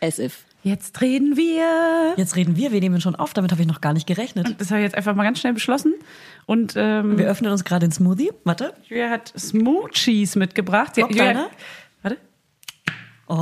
As if. Jetzt reden wir. Jetzt reden wir, wir nehmen schon auf, damit habe ich noch gar nicht gerechnet. Das habe ich jetzt einfach mal ganz schnell beschlossen. Und ähm, Wir öffnen uns gerade den Smoothie. Warte. Julia hat Smoochies mitgebracht. Sie- Julia- kleiner? Warte. Oh,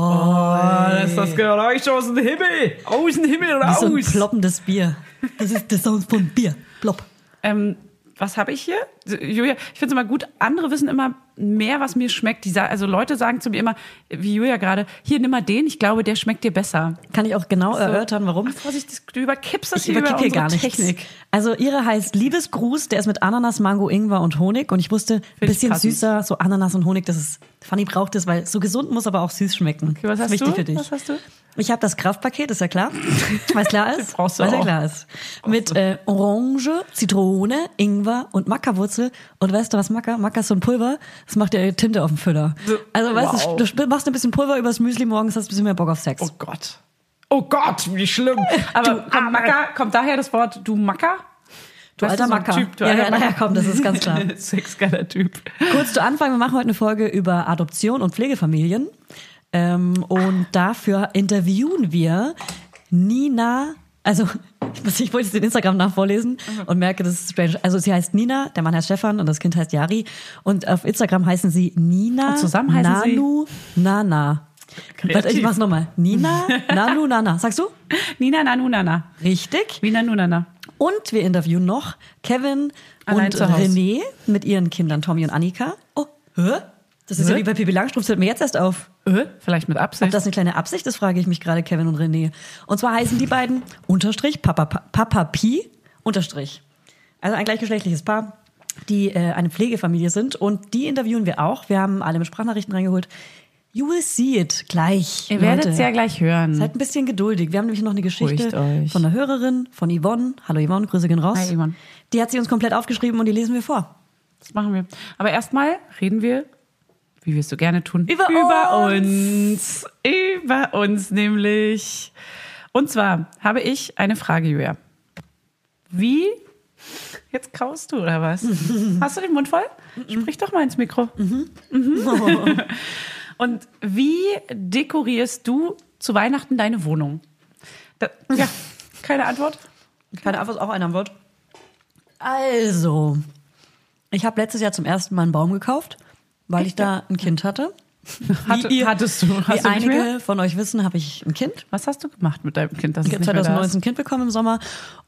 das ist das Geräusch aus dem Himmel. Aus dem Himmel Wie so ein raus. ploppendes Bier. Das ist der Sound von Bier. Plopp. Ähm, was habe ich hier? Julia, ich finde es immer gut, andere wissen immer mehr, was mir schmeckt. Die, also Leute sagen zu mir immer, wie Julia gerade, hier nimm mal den, ich glaube, der schmeckt dir besser. Kann ich auch genau erörtern, warum? Vorsicht, das- du überkippst das Ich hier über hier gar nichts. Technik. Also ihre heißt Liebesgruß, der ist mit Ananas, Mango, Ingwer und Honig. Und ich wusste, ein ich bisschen süßer, so Ananas und Honig, das ist, Fanny braucht es, weil so gesund muss aber auch süß schmecken. Okay, was das hast wichtig du? für dich. Was hast du? Ich habe das Kraftpaket, ist ja klar. Was klar ist? brauchst du was ja klar ist. Mit äh, Orange, Zitrone, Ingwer und Mackerwurzel. Und weißt du was Macker? Macker ist so ein Pulver, das macht ja Tinte auf dem Füller. Also weißt Wow. du, du machst ein bisschen Pulver übers Müsli morgens, hast ein bisschen mehr Bock auf Sex. Oh Gott. Oh Gott, wie schlimm. Aber kommt, Macker, kommt daher das Wort du Macker? Du alter so Macker. Typ, du ja, alter ja, naja, komm, das ist ganz klar. Sexgeiler Typ. Kurz zu Anfang, wir machen heute eine Folge über Adoption und Pflegefamilien. Ähm, und dafür interviewen wir Nina, also ich, wollte jetzt den Instagram nachvorlesen und merke, das ist strange. Also sie heißt Nina, der Mann heißt Stefan und das Kind heißt Yari. Und auf Instagram heißen sie Nina Und zusammen heißen sie- Nanu Nana. Kreativ. Warte, ich mach's nochmal. Nina Nanu Nana. Sagst du? Nina Nanunana. Richtig. Wie Nanunana. Und wir interviewen noch Kevin Allein und. René mit ihren Kindern Tommy und Annika. Oh, hä? Das ist Hä? ja wie bei Pippi Langstrumpf, fällt mir jetzt erst auf. Äh, vielleicht mit Ob Absicht. das eine kleine Absicht ist, frage ich mich gerade Kevin und René. Und zwar heißen die beiden Unterstrich Papa, Papa Pi Unterstrich. Also ein gleichgeschlechtliches Paar, die äh, eine Pflegefamilie sind. Und die interviewen wir auch. Wir haben alle mit Sprachnachrichten reingeholt. You will see it gleich. Ihr werdet es ja gleich hören. Seid ein bisschen geduldig. Wir haben nämlich noch eine Geschichte von einer Hörerin, von Yvonne. Hallo Yvonne, Grüße gehen raus. Hi, Yvonne. Die hat sie uns komplett aufgeschrieben und die lesen wir vor. Das machen wir. Aber erstmal reden wir, wie wir es so gerne tun, Über uns. Über uns nämlich. Und zwar habe ich eine Frage, Julia. Wie? Jetzt kaust du oder was? Hast du den Mund voll? Sprich doch mal ins Mikro. Mhm. Und wie dekorierst du zu Weihnachten deine Wohnung? Da, ja, keine Antwort. Keine Antwort, auch eine Antwort. Also, ich habe letztes Jahr zum ersten Mal einen Baum gekauft, weil ich da ein Kind hatte. Hatte- ihr- hattest du- hast wie du einige von euch wissen, habe ich ein Kind. Was hast du gemacht mit deinem Kind? Das Ich habe 2019 ein Kind bekommen im Sommer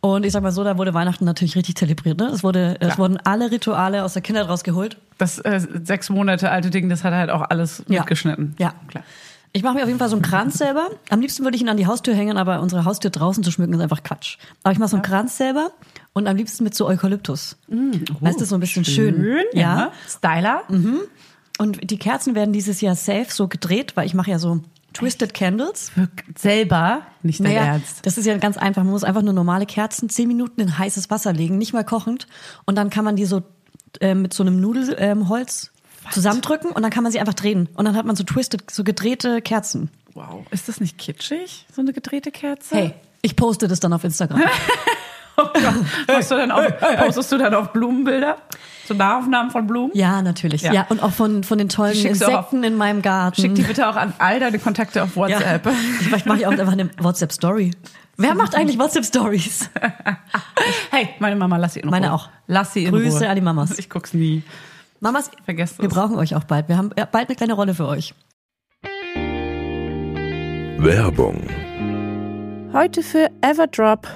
und ich sag mal so, da wurde Weihnachten natürlich richtig zelebriert. Ne? Es, wurde, es wurden alle Rituale aus der Kindheit rausgeholt. Das äh, sechs Monate alte Ding, das hat er halt auch alles Ja. mitgeschnitten. Ja. klar. Ich mache mir auf jeden Fall so einen Kranz selber. Am liebsten würde ich ihn an die Haustür hängen, aber unsere Haustür draußen zu schmücken ist einfach Quatsch. Aber ich mache so einen Kranz selber und am liebsten mit so Eukalyptus. weißt du, so ein bisschen schön. ja. Styler. Und die Kerzen werden dieses Jahr safe so gedreht, weil ich mache ja so Twisted Candles. Selber, nicht dein Naja, Ernst. das ist ja ganz einfach. Man muss einfach nur normale Kerzen zehn Minuten in heißes Wasser legen, nicht mal kochend. Und dann kann man die so äh, mit so einem Nudelholz ähm, zusammendrücken und dann kann man sie einfach drehen. Und dann hat man so twisted, so gedrehte Kerzen. Wow. Ist das nicht kitschig, so eine gedrehte Kerze? Hey, ich poste das dann auf Instagram. Oh Gott. Machst du dann auf, postest du dann auf Blumenbilder? So Nahaufnahmen von Blumen? Ja, natürlich. Ja. Ja, und auch von, von den tollen Insekten in meinem Garten. Schick die bitte auch an all deine Kontakte auf ja. WhatsApp. Vielleicht mache ich auch einfach eine WhatsApp-Story. Wer macht eigentlich WhatsApp-Stories? Hey, meine Mama, lass sie in Ruhe. Meine auch. Lass sie in Grüße Ruhe. an die Mamas. Ich guck's nie. Mamas, Vergesst wir es. brauchen euch auch bald. Wir haben ja, bald eine kleine Rolle für euch. Werbung. Heute für Everdrop.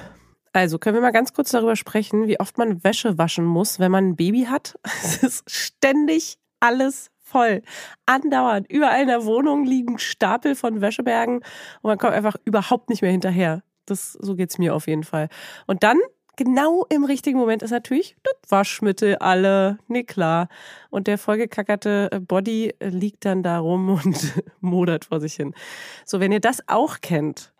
Also können wir mal ganz kurz darüber sprechen, wie oft man Wäsche waschen muss, wenn man ein Baby hat. Es ist ständig alles voll. Andauernd. Überall in der Wohnung liegen Stapel von Wäschebergen und man kommt einfach überhaupt nicht mehr hinterher. Das, so geht's mir auf jeden Fall. Und dann, genau im richtigen Moment, ist natürlich das Waschmittel alle. Nee, klar. Und der vollgekackerte äh, Body äh, liegt dann da rum und modert vor sich hin. So, wenn ihr das auch kennt,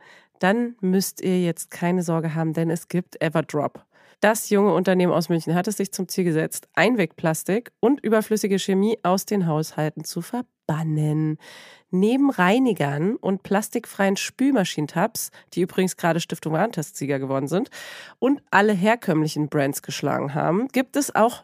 dann müsst ihr jetzt keine Sorge haben, denn es gibt Everdrop. Das junge Unternehmen aus München hat es sich zum Ziel gesetzt, Einwegplastik und überflüssige Chemie aus den Haushalten zu verbannen. Neben Reinigern und plastikfreien Spülmaschinentabs, die übrigens gerade Stiftung Warentestsieger geworden sind und alle herkömmlichen Brands geschlagen haben, gibt es auch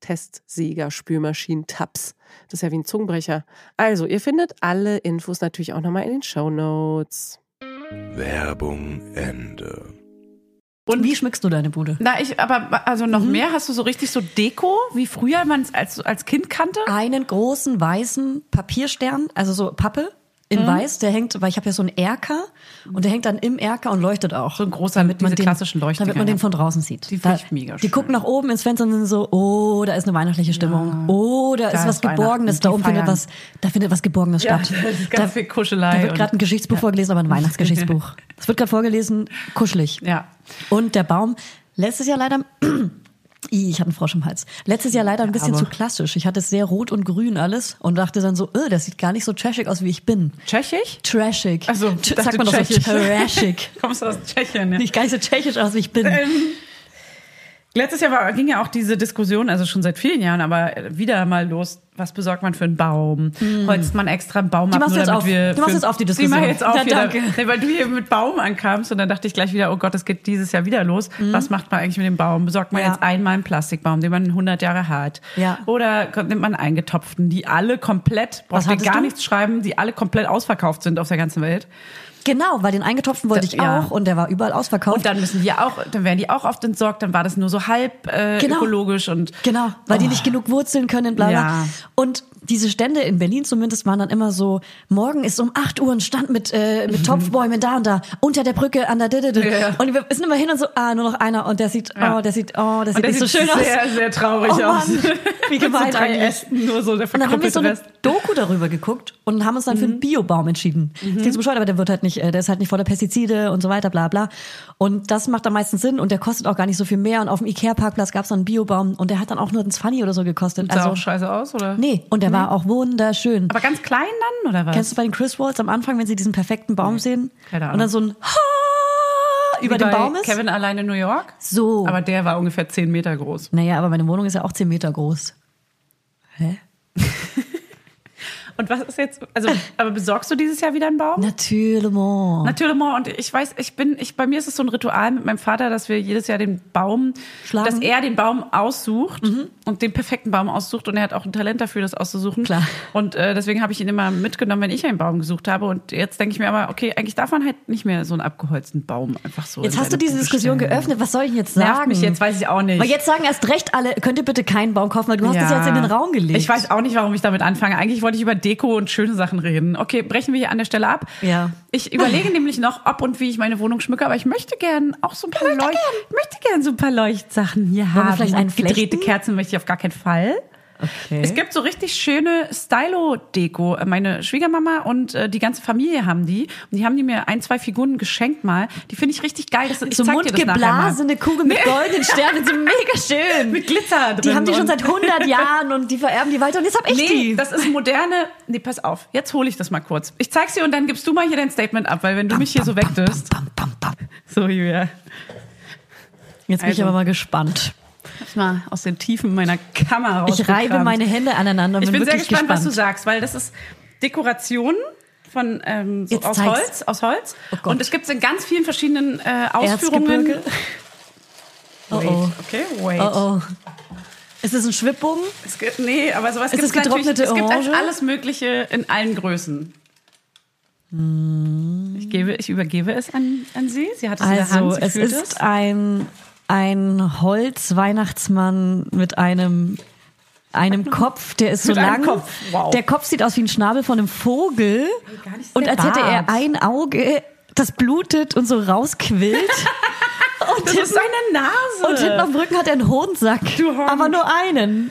Testsieger, Spülmaschinen, Tabs. Das ist ja wie ein Zungenbrecher. Also, ihr findet alle Infos natürlich auch nochmal in den Show Notes. Werbung Ende. Und wie schmückst du deine Bude? Na, ich, aber also noch mehr, hast du so richtig so Deko, wie früher man es als, als Kind kannte? Einen großen weißen Papierstern, also so Pappe in weiß, der hängt, weil ich habe ja so einen Erker und der hängt dann im Erker und leuchtet auch. So ein großer, mit diese den, klassischen Leuchtdinger, Damit man den ja. von draußen sieht. Die Da- finde ich mega Die schön. gucken nach oben ins Fenster und sind so, oh, da ist eine weihnachtliche Stimmung. Oh, da, ist was ist Weihnachten. Geborgenes, da Die oben findet was, da findet was Geborgenes Ja, statt. das ist ganz da, viel Kuschelei Da wird gerade ein Geschichtsbuch vorgelesen, aber ein Weihnachtsgeschichtsbuch. Es wird gerade vorgelesen, kuschelig. Ja. Und der Baum, letztes Jahr leider, Ich hatte einen Frosch im Hals. Letztes Jahr leider ein bisschen aber- zu klassisch. Ich hatte es sehr rot und grün alles und dachte dann so, äh, das sieht gar nicht so trashig aus, wie ich bin. Tschechisch? Trashig. Also, sagt man doch so trashig. Kommst du aus Tschechien, ja. Nicht gar nicht so tschechisch aus, wie ich bin. Letztes Jahr war, ging ja auch diese Diskussion, also schon seit vielen Jahren, aber wieder mal los. Was besorgt man für einen Baum? Holzt man extra einen Baum Die ab, machst du nur jetzt damit auf. wir. Die machst jetzt auf, die Die mach Diskussion. jetzt auf Ja, wieder. danke. Nee, weil du hier mit Baum ankamst und dann dachte ich gleich wieder, oh Gott, das geht dieses Jahr wieder los. Was macht man eigentlich mit dem Baum? Besorgt man. Ja. jetzt einmal einen Plastikbaum, den man 100 Jahre hat? Ja. Oder nimmt man eingetopften, die alle komplett, Was brauchst du gar du? nichts schreiben, die alle komplett ausverkauft sind auf der ganzen Welt? Genau, weil den eingetopften wollte Da- ich ja. auch und der war überall ausverkauft. Und dann müssen die auch, dann werden die auch oft entsorgt, dann war das nur so halb äh, Genau. ökologisch und Genau, weil die nicht genug wurzeln können, bla bla. Ja. Und diese Stände in Berlin zumindest waren dann immer so, morgen ist um 8 Uhr ein Stand mit, äh, mit Topfbäumen da und da, unter der Brücke, an der Didede. Ja. Und wir sind immer hin und so, ah, nur noch einer und der sieht, Ja. oh, der sieht, oh, der sieht der nicht so sieht schön aus. sehr, sehr traurig Oh aus. Wie Mit gemein so drei eigentlich. Ästen, nur so der Und dann haben wir so eine Rest. Doku darüber geguckt und haben uns dann für einen Biobaum entschieden. Das klingt so bescheuert, aber der wird halt nicht, äh, der ist halt nicht voller Pestizide und so weiter, bla bla. Und das macht am meisten Sinn und der kostet auch gar nicht so viel mehr. Und auf dem Ikea-Parkplatz gab es dann einen Biobaum und der hat dann auch nur ein 20 oder so gekostet. Sah Also auch scheiße aus, oder? nee, und der war auch wunderschön. Aber ganz klein dann, oder was? Kennst du bei den Chris Walls am Anfang, wenn sie diesen perfekten Baum sehen? Keine Ahnung. Und dann so ein Ha über dem Baum ist? Kevin allein in New York? So. Aber der war ungefähr 10 Meter groß. naja, aber meine Wohnung ist ja auch 10 Meter groß. Hä? Und was ist jetzt, also, aber besorgst du dieses Jahr wieder einen Baum? Natürlich. Natürlich, und ich weiß, ich bin, ich, bei mir ist es so ein Ritual mit meinem Vater, dass wir jedes Jahr den Baum, Schlagen? dass er den Baum aussucht und den perfekten Baum aussucht und er hat auch ein Talent dafür, das auszusuchen. Klar. Und äh, deswegen habe ich ihn immer mitgenommen, wenn ich einen Baum gesucht habe. Und jetzt denke ich mir aber, okay, eigentlich darf man halt nicht mehr so einen abgeholzten Baum einfach so. Jetzt hast du diese Bude Diskussion stellen. geöffnet. Was soll ich jetzt sagen? Nervt mich jetzt, weiß ich auch nicht. Aber jetzt sagen erst recht alle, könnt ihr bitte keinen Baum kaufen, weil du hast es jetzt in den Raum gelegt. Ich weiß auch nicht, warum ich damit anfange. Eigentlich wollte ich über Deko und schöne Sachen reden. Okay, brechen wir hier an der Stelle ab. Ja. Ich überlege nämlich noch, ob und wie ich meine Wohnung schmücke, aber ich möchte gern auch so ein paar Leucht, ich möchte gern so ein paar Leuchtsachen hier wir haben. vielleicht einen Gedrehte? Kerzen möchte ich auf gar keinen Fall. Okay. Es gibt so richtig schöne Stylo-Deko. Meine Schwiegermama und äh, die ganze Familie haben die. Und die haben die mir ein, zwei Figuren geschenkt mal. Die finde ich richtig geil. Das, ich so mundgeblasene Kugel mit goldenen Sternen sind mega schön. Mit Glitzer drin. Die haben die schon seit 100 Jahren und die vererben die weiter und jetzt hab ich Nee, die. das ist moderne. Nee, pass auf. Jetzt hole ich das mal kurz. Ich zeig's dir und dann gibst du mal hier dein Statement ab, weil wenn du mich hier so. Bam, bam, bam. So, Julia. Jetzt bin ich Also. aber mal gespannt. Ich mal aus den Tiefen meiner Kammer raus. Ich reibe meine Hände aneinander Ich bin sehr gespannt, gespannt. was du sagst, weil das ist Dekoration von ähm, so aus zeig's. Holz, aus Holz. Oh und es gibt es in ganz vielen verschiedenen äh, Ausführungen. Oh Wait, oh. Okay, wait. Oh oh. Ist es ein Schwibbogen? Es gibt, nee, aber sowas gibt es getrocknete Es gibt alles Mögliche in allen Größen. Ich, gebe, ich übergebe es an, an Sie. Sie hat es in der Also, Hand. Sie es ist ein, ein Holz-Weihnachtsmann mit einem, einem Kopf, der ist so Mit lang. Kopf, wow. Der Kopf sieht aus wie ein Schnabel von einem Vogel. Und als hätte er Bart. ein Auge, das blutet und so rausquillt. und, Das ist seine Nase. und hinten dem Rücken hat er einen Hodensack. Du. Aber nur einen.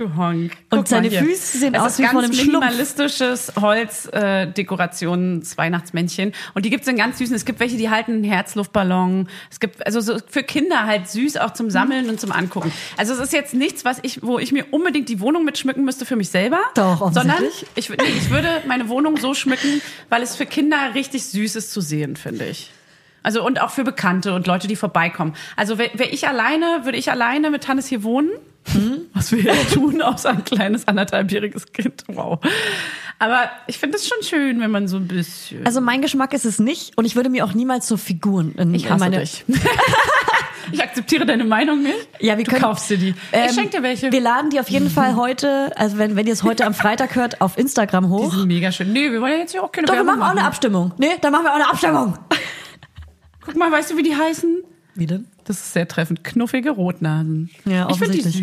Du Honk. Und Guck seine mal hier. Füße sehen es aus wie ganz von einem Schlumpf. minimalistisches Holz-Dekorations-Weihnachtsmännchen. Und die gibt's in ganz süßen. Es gibt welche, die halten einen Herzluftballon. Es gibt also so für Kinder halt süß auch zum Sammeln und zum Angucken. Also es ist jetzt nichts, was ich, wo ich mir unbedingt die Wohnung mitschmücken müsste für mich selber. Doch, Sondern ich, ich würde meine Wohnung so schmücken, weil es für Kinder richtig süß ist zu sehen, finde ich. Also und auch für Bekannte und Leute, die vorbeikommen. Also wäre wär ich alleine, würde ich alleine mit Hannes hier wohnen. Was wir ja tun, außer ein kleines anderthalbjähriges Kind. Wow. Aber ich finde es schon schön, wenn man so ein bisschen. Also mein Geschmack ist es nicht und ich würde mir auch niemals so Figuren in, ich in hasse meine dich. ich akzeptiere deine Meinung nicht. Ja, wir du können, kaufst dir die. Ähm, ich schenke dir welche. Wir laden die auf jeden Fall heute, also wenn, wenn ihr es heute am Freitag hört, auf Instagram die hoch. sind mega schön. Nee, wir wollen ja jetzt hier auch keine Doch, wir Werbung machen auch eine Abstimmung. Nee, dann machen wir auch eine Abstimmung. Guck mal, weißt du, wie die heißen? Wie denn? Das ist sehr treffend. Knuffige Rotnasen. Ja, ich finde die süß.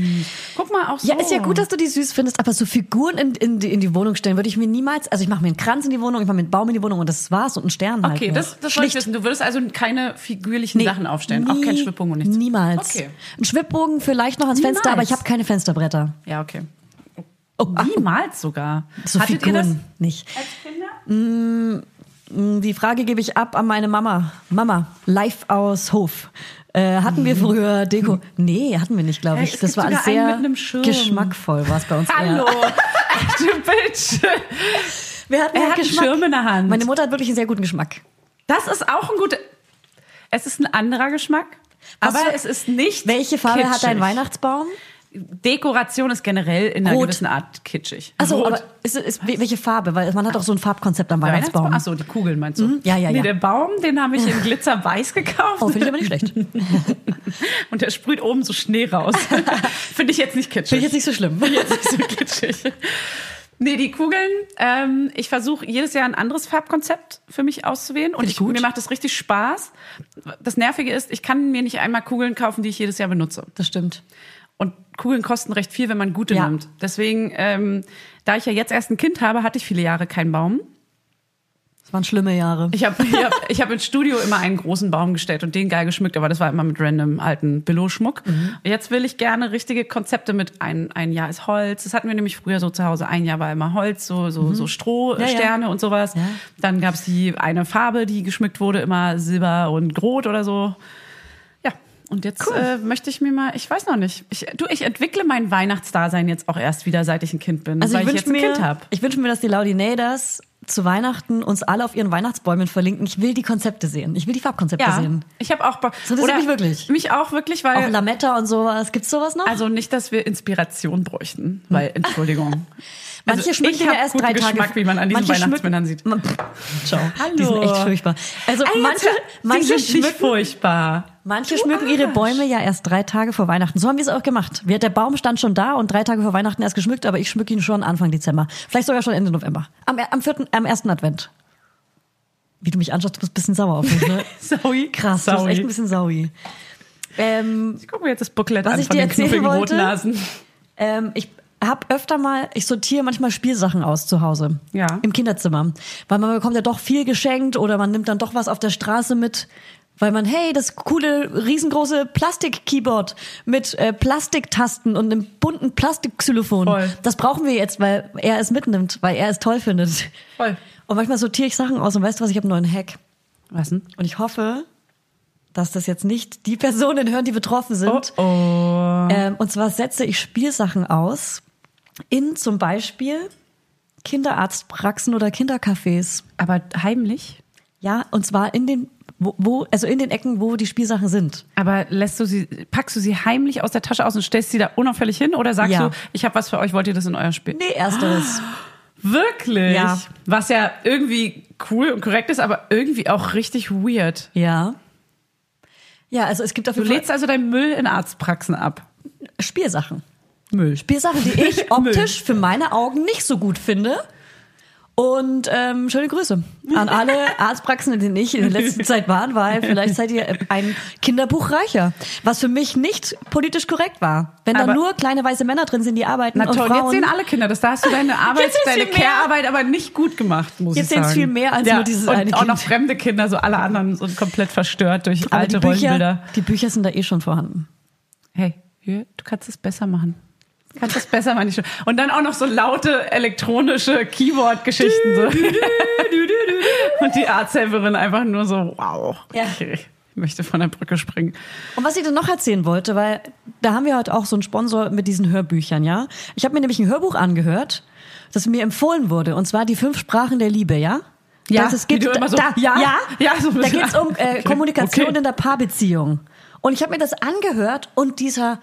Guck mal, auch so. Ja, ist ja gut, dass du die süß findest, aber so Figuren in, in, die, in die Wohnung stellen würde ich mir niemals, also ich mache mir einen Kranz in die Wohnung, ich mache mir einen Baum in die Wohnung und das war's und einen Stern halt. Okay, noch. das, das wollte ich wissen. Du würdest also keine figürlichen Nee, Sachen aufstellen. auch kein nie- Schwibbogen und nichts. Niemals. Okay. Ein Schwibbogen vielleicht noch ans Niemals. Fenster, aber ich habe keine Fensterbretter. Ja, okay. Oh, ach, Niemals sogar. so Hattet Figuren ihr das nicht. als Kinder? Die Frage gebe ich ab an meine Mama. Mama, live aus Hof. Äh, hatten wir früher Deko? Nee, hatten wir nicht, glaube ich. das war alles einen sehr geschmackvoll, war es bei uns Hallo, du Bitch. Wir hatten Er ja hat einen Geschmack. Schirm in der Hand. Meine Mutter hat wirklich einen sehr guten Geschmack. Das ist auch ein guter. Es ist ein anderer Geschmack, Was aber für- es ist nicht. Welche Farbe hat dein kitschig. Weihnachtsbaum? Dekoration ist generell in einer Rot. gewissen Art kitschig. Also, Rot. aber ist, ist, welche Farbe? Weil man hat doch so ein Farbkonzept am Weihnachtsbaum. Achso, die Kugeln meinst du? Mhm. Ja, ja, nee, ja. der Baum, den habe ich in Glitzerweiß gekauft. Oh, finde ich aber nicht schlecht. Und der sprüht oben so Schnee raus. Finde ich jetzt nicht kitschig. Finde ich jetzt nicht so schlimm. jetzt nicht so kitschig. Nee, die Kugeln, ähm, ich versuche jedes Jahr ein anderes Farbkonzept für mich auszuwählen. Und Finde ich ich, mir macht das richtig Spaß. Das Nervige ist, ich kann mir nicht einmal Kugeln kaufen, die ich jedes Jahr benutze. Das stimmt. Und Kugeln kosten recht viel, wenn man gute Ja. nimmt. Deswegen, ähm, da ich ja jetzt erst ein Kind habe, hatte ich viele Jahre keinen Baum. Das waren schlimme Jahre. Ich habe ich hab, ich hab ins Studio immer einen großen Baum gestellt und den geil geschmückt, aber das war immer mit random alten Billo-Schmuck. Jetzt will ich gerne richtige Konzepte mit ein, ein Jahr ist Holz. Das hatten wir nämlich früher so zu Hause. Ein Jahr war immer Holz, so, so, so Ja, ja. Strohsterne und sowas. Ja. Dann gab's die eine Farbe, die geschmückt wurde, immer Silber und Rot oder so. Und jetzt äh, möchte ich mir mal, ich weiß noch nicht. Ich, du, ich entwickle mein Weihnachtsdasein jetzt auch erst wieder, seit ich ein Kind bin, Also weil ich ich, wünsche jetzt ein mir, Kind habe. ich wünsche mir, dass die Laudinators zu Weihnachten uns alle auf ihren Weihnachtsbäumen verlinken. Ich will die Konzepte sehen. Ich will die Farbkonzepte Ja, sehen. ich habe auch Bock. So, das Oder mich wirklich. Mich auch wirklich, weil Auch Lametta und sowas. Gibt's sowas noch? Also nicht, dass wir Inspiration bräuchten, weil, Entschuldigung. Manche also schmücken ja erst drei Tage. Geschmack, wie man an diesen manche Weihnachtsmännern schmücken- sieht. Ciao. Hallo. Die sind echt furchtbar. Also Ey, manche, manche sind schmücken, furchtbar. manche Du schmücken ihre Arsch. Bäume ja erst drei Tage vor Weihnachten. So haben wir es auch gemacht. Wir, der Baum stand schon da und drei Tage vor Weihnachten erst geschmückt, aber ich schmücke ihn schon Anfang Dezember. Vielleicht sogar schon Ende November. Am, am vierten, am ersten Advent. Wie du mich anschaust, du bist ein bisschen sauer auf mich, ne? Sorry. Krass, du bist echt ein bisschen saui. Ähm, Ich gucke mir jetzt das Booklet Was an ich von dir den knuffigen wollte- Rotnasen. Ähm, ich habe öfter mal, ich sortiere manchmal Spielsachen aus zu Hause. Ja. Im Kinderzimmer. Weil man bekommt ja doch viel geschenkt oder man nimmt dann doch was auf der Straße mit, Weil man, hey, das coole, riesengroße Plastik-Keyboard mit äh, Plastiktasten und einem bunten Plastikxylophon. Voll. Das brauchen wir jetzt, weil er es mitnimmt, weil er es toll findet. Voll. Und manchmal sortiere ich Sachen aus und weißt du was, ich habe einen neuen Hack. Was denn? Und ich hoffe, dass das jetzt nicht die Personen hören, die betroffen sind. Oh, oh. Ähm, und zwar setze ich Spielsachen aus in zum Beispiel Kinderarztpraxen oder Kindercafés. Aber heimlich? Ja, und zwar in den, wo, wo, also in den Ecken, wo die Spielsachen sind. Aber lässt du sie, packst du sie heimlich aus der Tasche aus und stellst sie da unauffällig hin? Oder sagst Ja. du, ich habe was für euch, wollt ihr das in euer Spiel? Nee, ersteres. Wirklich? Ja. Was ja irgendwie cool und korrekt ist, aber irgendwie auch richtig weird. Ja. Ja, also es gibt auf Du jeden Fall lädst also deinen Müll in Arztpraxen ab. Spielsachen. Müll. Spielsachen, die ich optisch für meine Augen nicht so gut finde. Und ähm, schöne Grüße an alle Arztpraxen, in denen ich in der letzten Zeit war, weil vielleicht seid ihr ein Kinderbuch reicher. Was für mich nicht politisch korrekt war. Wenn da nur kleine weiße Männer drin sind, die arbeiten Na und toll, Frauen. jetzt sehen alle Kinder das. Da hast du deine Arbeit, Jetzt deine. Care-Arbeit aber nicht gut gemacht, muss Jetzt ich sagen. sind's viel mehr als ja, nur dieses und eine auch noch Kind. fremde Kinder, so alle anderen sind komplett verstört durch Aber alte die Bücher, Rollenbilder. die Bücher sind da eh schon vorhanden. Hey, du kannst es besser machen. Kannst es besser machen. Und dann auch noch so laute elektronische Keyboard-Geschichten. So. Und die Arzthelferin einfach nur so, wow. Ja. Okay. Ich möchte von der Brücke springen. Und was ich dir noch erzählen wollte, weil da haben wir heute auch so einen Sponsor mit diesen Hörbüchern, ja. Ich habe mir nämlich ein Hörbuch angehört, das mir empfohlen wurde, und zwar die fünf Sprachen der Liebe, ja. Ja, das es immer so, da, ja, ja, ja, so da geht's um äh, Okay, Kommunikation okay. in der Paarbeziehung. Und ich habe mir das angehört und dieser,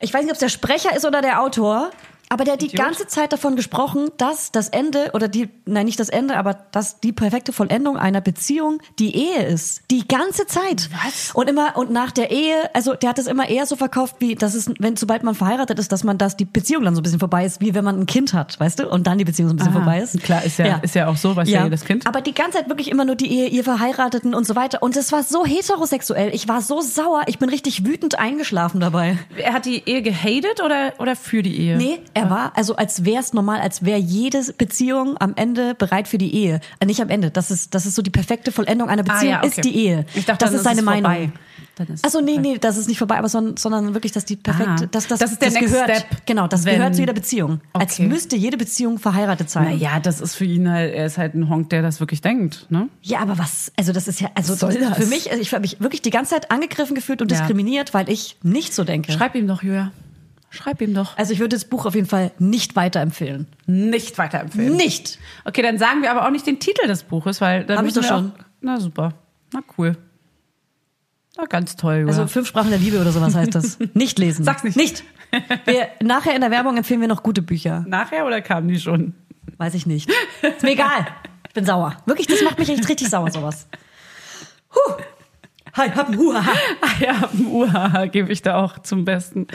ich weiß nicht, ob es der Sprecher ist oder der Autor, aber der hat die Idiot. ganze Zeit davon gesprochen, dass das Ende oder die, nein, nicht das Ende, aber dass die perfekte Vollendung einer Beziehung die Ehe ist. Die ganze Zeit. Was? Und immer, und nach der Ehe, also der hat es immer eher so verkauft, wie, dass es, wenn, sobald man verheiratet ist, dass man, dass die Beziehung dann so ein bisschen vorbei ist, wie wenn man ein Kind hat, weißt du? Und dann die Beziehung so ein bisschen Aha. vorbei ist. Klar, ist ja- ist ja auch so, weiß ja jedes Kind. Aber die ganze Zeit wirklich immer nur die Ehe, ihr Verheirateten und so weiter. Und es war so heterosexuell. Ich war so sauer. Ich bin richtig wütend eingeschlafen dabei. Er hat die Ehe gehatet oder, oder für die Ehe? Nee, er war, also als wäre es normal, als wäre jede Beziehung am Ende bereit für die Ehe. Äh, nicht am Ende, das ist, das ist so die perfekte Vollendung einer Ah, Beziehung, ja, okay. ist die Ehe. Ich dachte, das ist seine es Meinung. vorbei. Ist Also nee, nee, das ist nicht vorbei, aber sondern, sondern wirklich, dass die perfekte, Ah, dass das, das ist der das next gehört, step, genau, das wenn- gehört zu jeder Beziehung. Als Okay. müsste jede Beziehung verheiratet sein. Naja, das ist für ihn halt, er ist halt ein Honk, der das wirklich denkt, ne? Ja, aber was, also das ist ja, also soll das? für mich, also ich habe mich wirklich die ganze Zeit angegriffen gefühlt und Ja. diskriminiert, weil ich nicht so denke. Schreib ihm doch, Julia. Schreib ihm doch. also ich würde das Buch auf jeden Fall nicht weiterempfehlen. Nicht weiterempfehlen. Nicht! Okay, dann sagen wir aber auch nicht den Titel des Buches, weil dann Hab ich müssen doch wir schon. Auch, na super. Na cool. Na ganz toll, Julia. Also fünf Sprachen der Liebe oder sowas heißt das. Nicht lesen. Sag's nicht. Nicht. Wir, nachher in der Werbung empfehlen wir noch gute Bücher. Nachher oder kamen die schon? Weiß ich nicht. Ist mir egal. Ich bin sauer. Wirklich, das macht mich echt richtig sauer, sowas. Huh. Hi, hab ein Huhaha. Ah ja, ein Uhaha gebe ich da auch zum Besten.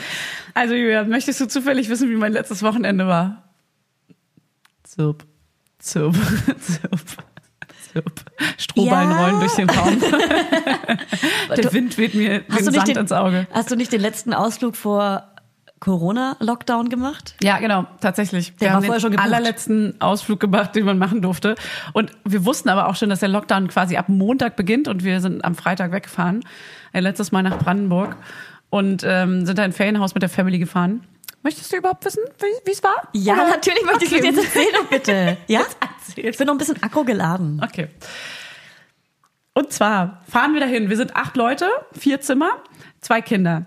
Also Julia, möchtest du zufällig wissen, wie mein letztes Wochenende war? Zup, zup, zup. Strohballen Ja. rollen durch den Raum. Der Wind weht mir den Sand den, ins Auge. hast du nicht den letzten Ausflug vor Corona-Lockdown gemacht? Ja, genau, tatsächlich. Der wir war haben vorher den schon gebucht. allerletzten Ausflug gemacht, den man machen durfte. Und wir wussten aber auch schon, dass der Lockdown quasi ab Montag beginnt und wir sind am Freitag weggefahren. Äh, letztes Mal nach Brandenburg und ähm, sind da in ein Ferienhaus mit der Family gefahren. Möchtest du überhaupt wissen, wie es war? Ja, Oder? natürlich möchte ich Okay. es jetzt erzählen, bitte. Ja? Ich bin noch ein bisschen aggro geladen. Okay. Und zwar fahren wir dahin. Wir sind acht Leute, vier Zimmer, zwei Kinder.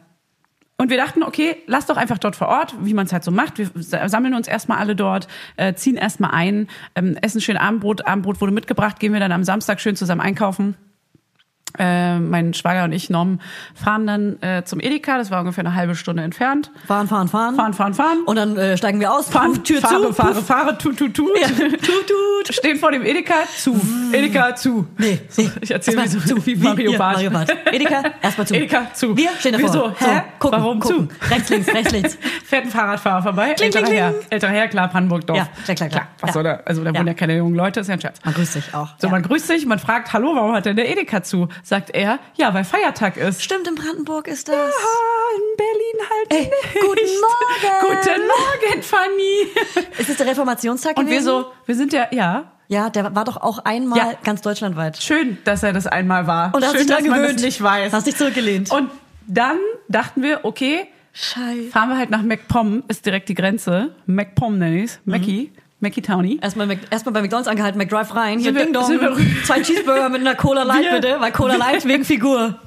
Und wir dachten, okay, lass doch einfach dort vor Ort, wie man es halt so macht. Wir sammeln uns erstmal alle dort, äh, ziehen erstmal ein, ähm, essen schön Abendbrot. Abendbrot wurde mitgebracht, gehen wir dann am Samstag schön zusammen einkaufen. Äh, mein Schwager und ich, Norm, fahren dann äh, zum Edeka. Das war ungefähr eine halbe Stunde entfernt. Fahren, fahren, fahren. Fahren, fahren, fahren. Und dann äh, steigen wir aus. fahren, Puff, Tür fahre, zu. fahre, puff. fahre, tut, tut, tut. Ja. Tut, tut. Stehen vor dem Edeka, zu. Edeka, zu. Nee, nee. Ich erzähle so, zu. wie Mario Bart. Mario Bart. Edeka, erstmal zu. Edeka, zu. Wir stehen davor. Wieso? Hä? gucken, Warum gucken. zu? Rechts, links, rechts, links. Fährt ein Fahrradfahrer vorbei. Kling, älterer kling, Herr. Älterer Herr, klar, Brandenburg-Dorf. Ja, klar, klar, klar. Was Ja. soll da? Also da Ja. wohnen ja keine jungen Leute, ist ja ein Scherz. Man grüßt sich auch. So, man grüßt sich, man fragt, hallo, warum hat denn der Edeka zu? Sagt er, ja, weil Feiertag ist. Stimmt, in Brandenburg ist das. Ah, in Berlin halt Ey, nicht. guten Morgen. Guten Morgen, Fanny. Ist es der Reformationstag Und wir gewesen? so, wir sind ja, ja, Ja, der war doch auch einmal Ja. ganz deutschlandweit. Schön, dass er das einmal war. Und Schön, dass man gewöhnt. das nicht weiß. Hast dich zurückgelehnt. Und dann dachten wir, okay, Scheiße. fahren wir halt nach MacPom, ist direkt die Grenze. MacPom nenne ich's. Mackie. Mackie Towny. Erstmal, erstmal bei McDonalds angehalten, McDrive rein. Hier, Ding Dong. Zwei Cheeseburger mit einer Cola Light, Wir- bitte. Weil Cola Light wegen Figur.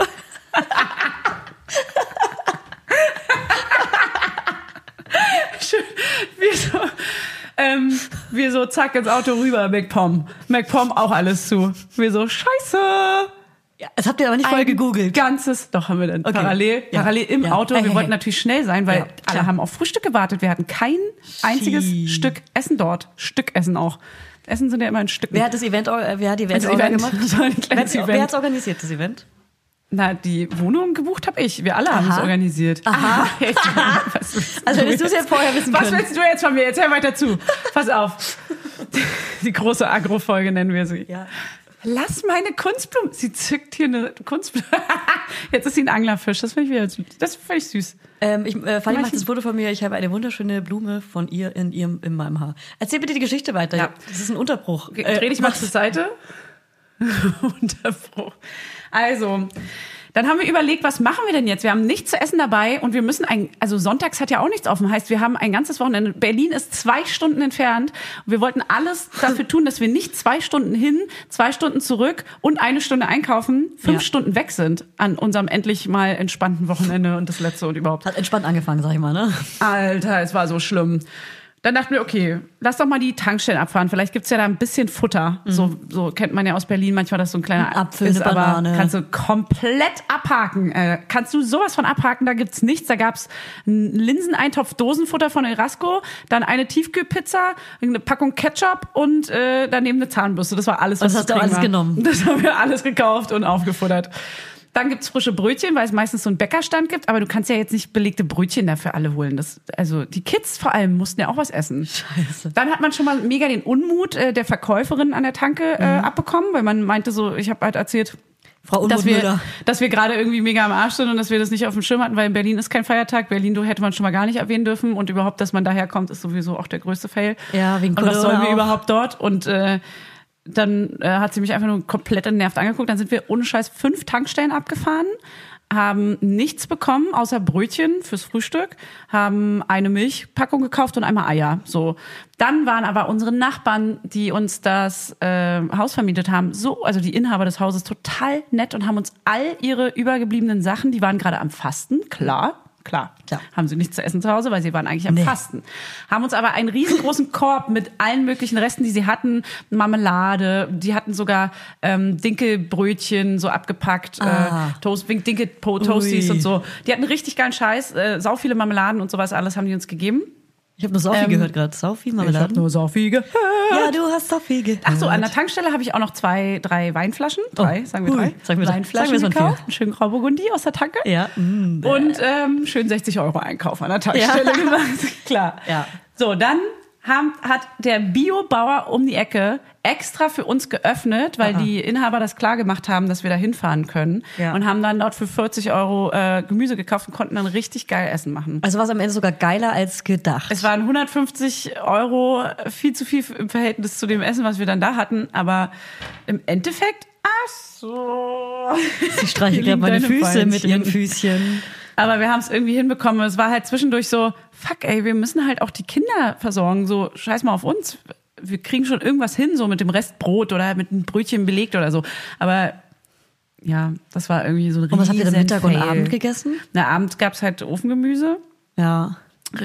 Schön. Wir so, ähm, wir so zack ins Auto rüber, MacPom. MacPom auch alles zu. Wir so, scheiße. Ja, das habt ihr aber nicht vorher Ein gegoogelt. Ganzes, doch haben wir dann Okay. parallel, Ja. parallel im Ja. Auto. Wir hey, wollten hey. natürlich schnell sein, weil Ja, alle haben auf Frühstück gewartet. Wir hatten kein einziges Schie. Stück Essen dort. Stück Essen auch. Essen sind ja immer in Stücken. Wer hat das Event, wer hat die Event, Das Event. gemacht? Das ein wer, Event. wer hat's organisiert, das Event? Na, die Wohnung gebucht habe ich. Wir alle haben Aha. es organisiert. Aha. was, willst Also hättest du es jetzt vorher wissen was können. willst du jetzt von mir? Jetzt hör weiter zu. Pass auf. Die große Agro-Folge nennen wir sie. Ja. Lass meine Kunstblume. Sie zückt hier eine Kunstblume. Jetzt ist sie ein Anglerfisch. Das finde ich wieder süß. Das finde ich süß. Ähm, ich, äh, Fanny Mach macht das Foto von mir. Ich habe eine wunderschöne Blume von ihr in ihrem in meinem Haar. Erzähl bitte die Geschichte weiter. Ja. Das ist ein Unterbruch. Okay, Dreh dich mal zur Seite. Unterbruch. Also, dann haben wir überlegt, was machen wir denn jetzt? Wir haben nichts zu essen dabei und wir müssen ein, also sonntags hat ja auch nichts offen. Heißt, wir haben ein ganzes Wochenende. Berlin ist zwei Stunden entfernt. Und wir wollten alles dafür tun, dass wir nicht zwei Stunden hin, zwei Stunden zurück und eine Stunde einkaufen, fünf Ja. Stunden weg sind an unserem endlich mal entspannten Wochenende und das letzte und überhaupt. Hat entspannt angefangen, sag ich mal, ne? Alter, es war so schlimm. Dann dachten wir, okay, lass doch mal die Tankstellen abfahren. Vielleicht gibt's ja da ein bisschen Futter. So, so kennt man ja aus Berlin manchmal, dass so ein kleiner Mhm. Ein Apfel, ist, eine aber Banane. kannst du komplett abhaken. Äh, kannst du sowas von abhaken, da gibt's nichts. Da gab's einen Linseneintopf Dosenfutter von Erasco, dann eine Tiefkühlpizza, eine Packung Ketchup und äh, daneben eine Zahnbürste. Das war alles, was das hast du alles war. genommen? Das haben wir alles gekauft und aufgefuttert. Dann gibt's frische Brötchen, weil es meistens so einen Bäckerstand gibt, aber du kannst ja jetzt nicht belegte Brötchen dafür alle holen. Das, also die Kids vor allem mussten ja auch was essen. Scheiße. Dann hat man schon mal mega den Unmut äh, der Verkäuferin an der Tanke äh, abbekommen, weil man meinte so, ich habe halt erzählt, Frau dass wir, dass wir gerade irgendwie mega am Arsch sind und dass wir das nicht auf dem Schirm hatten, weil in Berlin ist kein Feiertag. Berlin du hätte man schon mal gar nicht erwähnen dürfen und überhaupt, dass man daher kommt, ist sowieso auch der größte Fail. Ja, wegen Und was Corona sollen wir auch. überhaupt dort? Und äh, dann äh, hat sie mich einfach nur komplett entnervt angeguckt. Dann sind wir ohne Scheiß fünf Tankstellen abgefahren, haben nichts bekommen außer Brötchen fürs Frühstück, haben eine Milchpackung gekauft und einmal Eier. So, dann waren aber unsere Nachbarn, die uns das äh, Haus vermietet haben, so, also die Inhaber des Hauses, total nett und haben uns all ihre übergebliebenen Sachen, die waren gerade am Fasten, klar. Klar, Klar. haben sie nichts zu essen zu Hause, weil sie waren eigentlich am Nee. Fasten. Haben uns aber einen riesengroßen Korb mit allen möglichen Resten, die sie hatten, Marmelade, die hatten sogar ähm, Dinkelbrötchen so abgepackt, Ah. äh, Toast, Dinkel Toasties Ui. und so. Die hatten richtig geilen Scheiß, äh, sau viele Marmeladen und sowas, alles haben die uns gegeben. Ich habe nur Saufi Ähm, gehört gerade. Saufi, Marmeladen. nur sau viel gehört. ja, du hast Saufi gehört. Ach so, an der Tankstelle habe ich auch noch zwei, drei Weinflaschen, drei, Oh, sagen wir drei, sagen wir. Weinflaschen Sagen wir gekauft, einen schönen Grauburgundi aus der Tanke. Ja, mm, Und ähm, schön 60 Euro Einkauf an der Tankstelle Ja. gemacht. Klar. Ja. So, dann haben, hat der Biobauer um die Ecke extra für uns geöffnet, weil Aha. die Inhaber das klar gemacht haben, dass wir da hinfahren können. Ja. Und haben dann dort für 40 Euro äh, Gemüse gekauft und konnten dann richtig geil Essen machen. Also war es am Ende sogar geiler als gedacht. Es waren 150 Euro, viel zu viel im Verhältnis zu dem Essen, was wir dann da hatten. Aber im Endeffekt, ach so. Sie streichelt gerade meine Füße mit Beinchen. ihren Füßchen. Aber wir haben es irgendwie hinbekommen. Es war halt zwischendurch so, fuck ey, wir müssen halt auch die Kinder versorgen. So, scheiß mal auf uns. Wir kriegen schon irgendwas hin, so mit dem Rest Brot oder mit einem Brötchen belegt oder so. Aber ja, das war irgendwie so ein Und was habt ihr riesen Mittag und Fail. Abend gegessen? Na, Abend gab's halt Ofengemüse, Ja.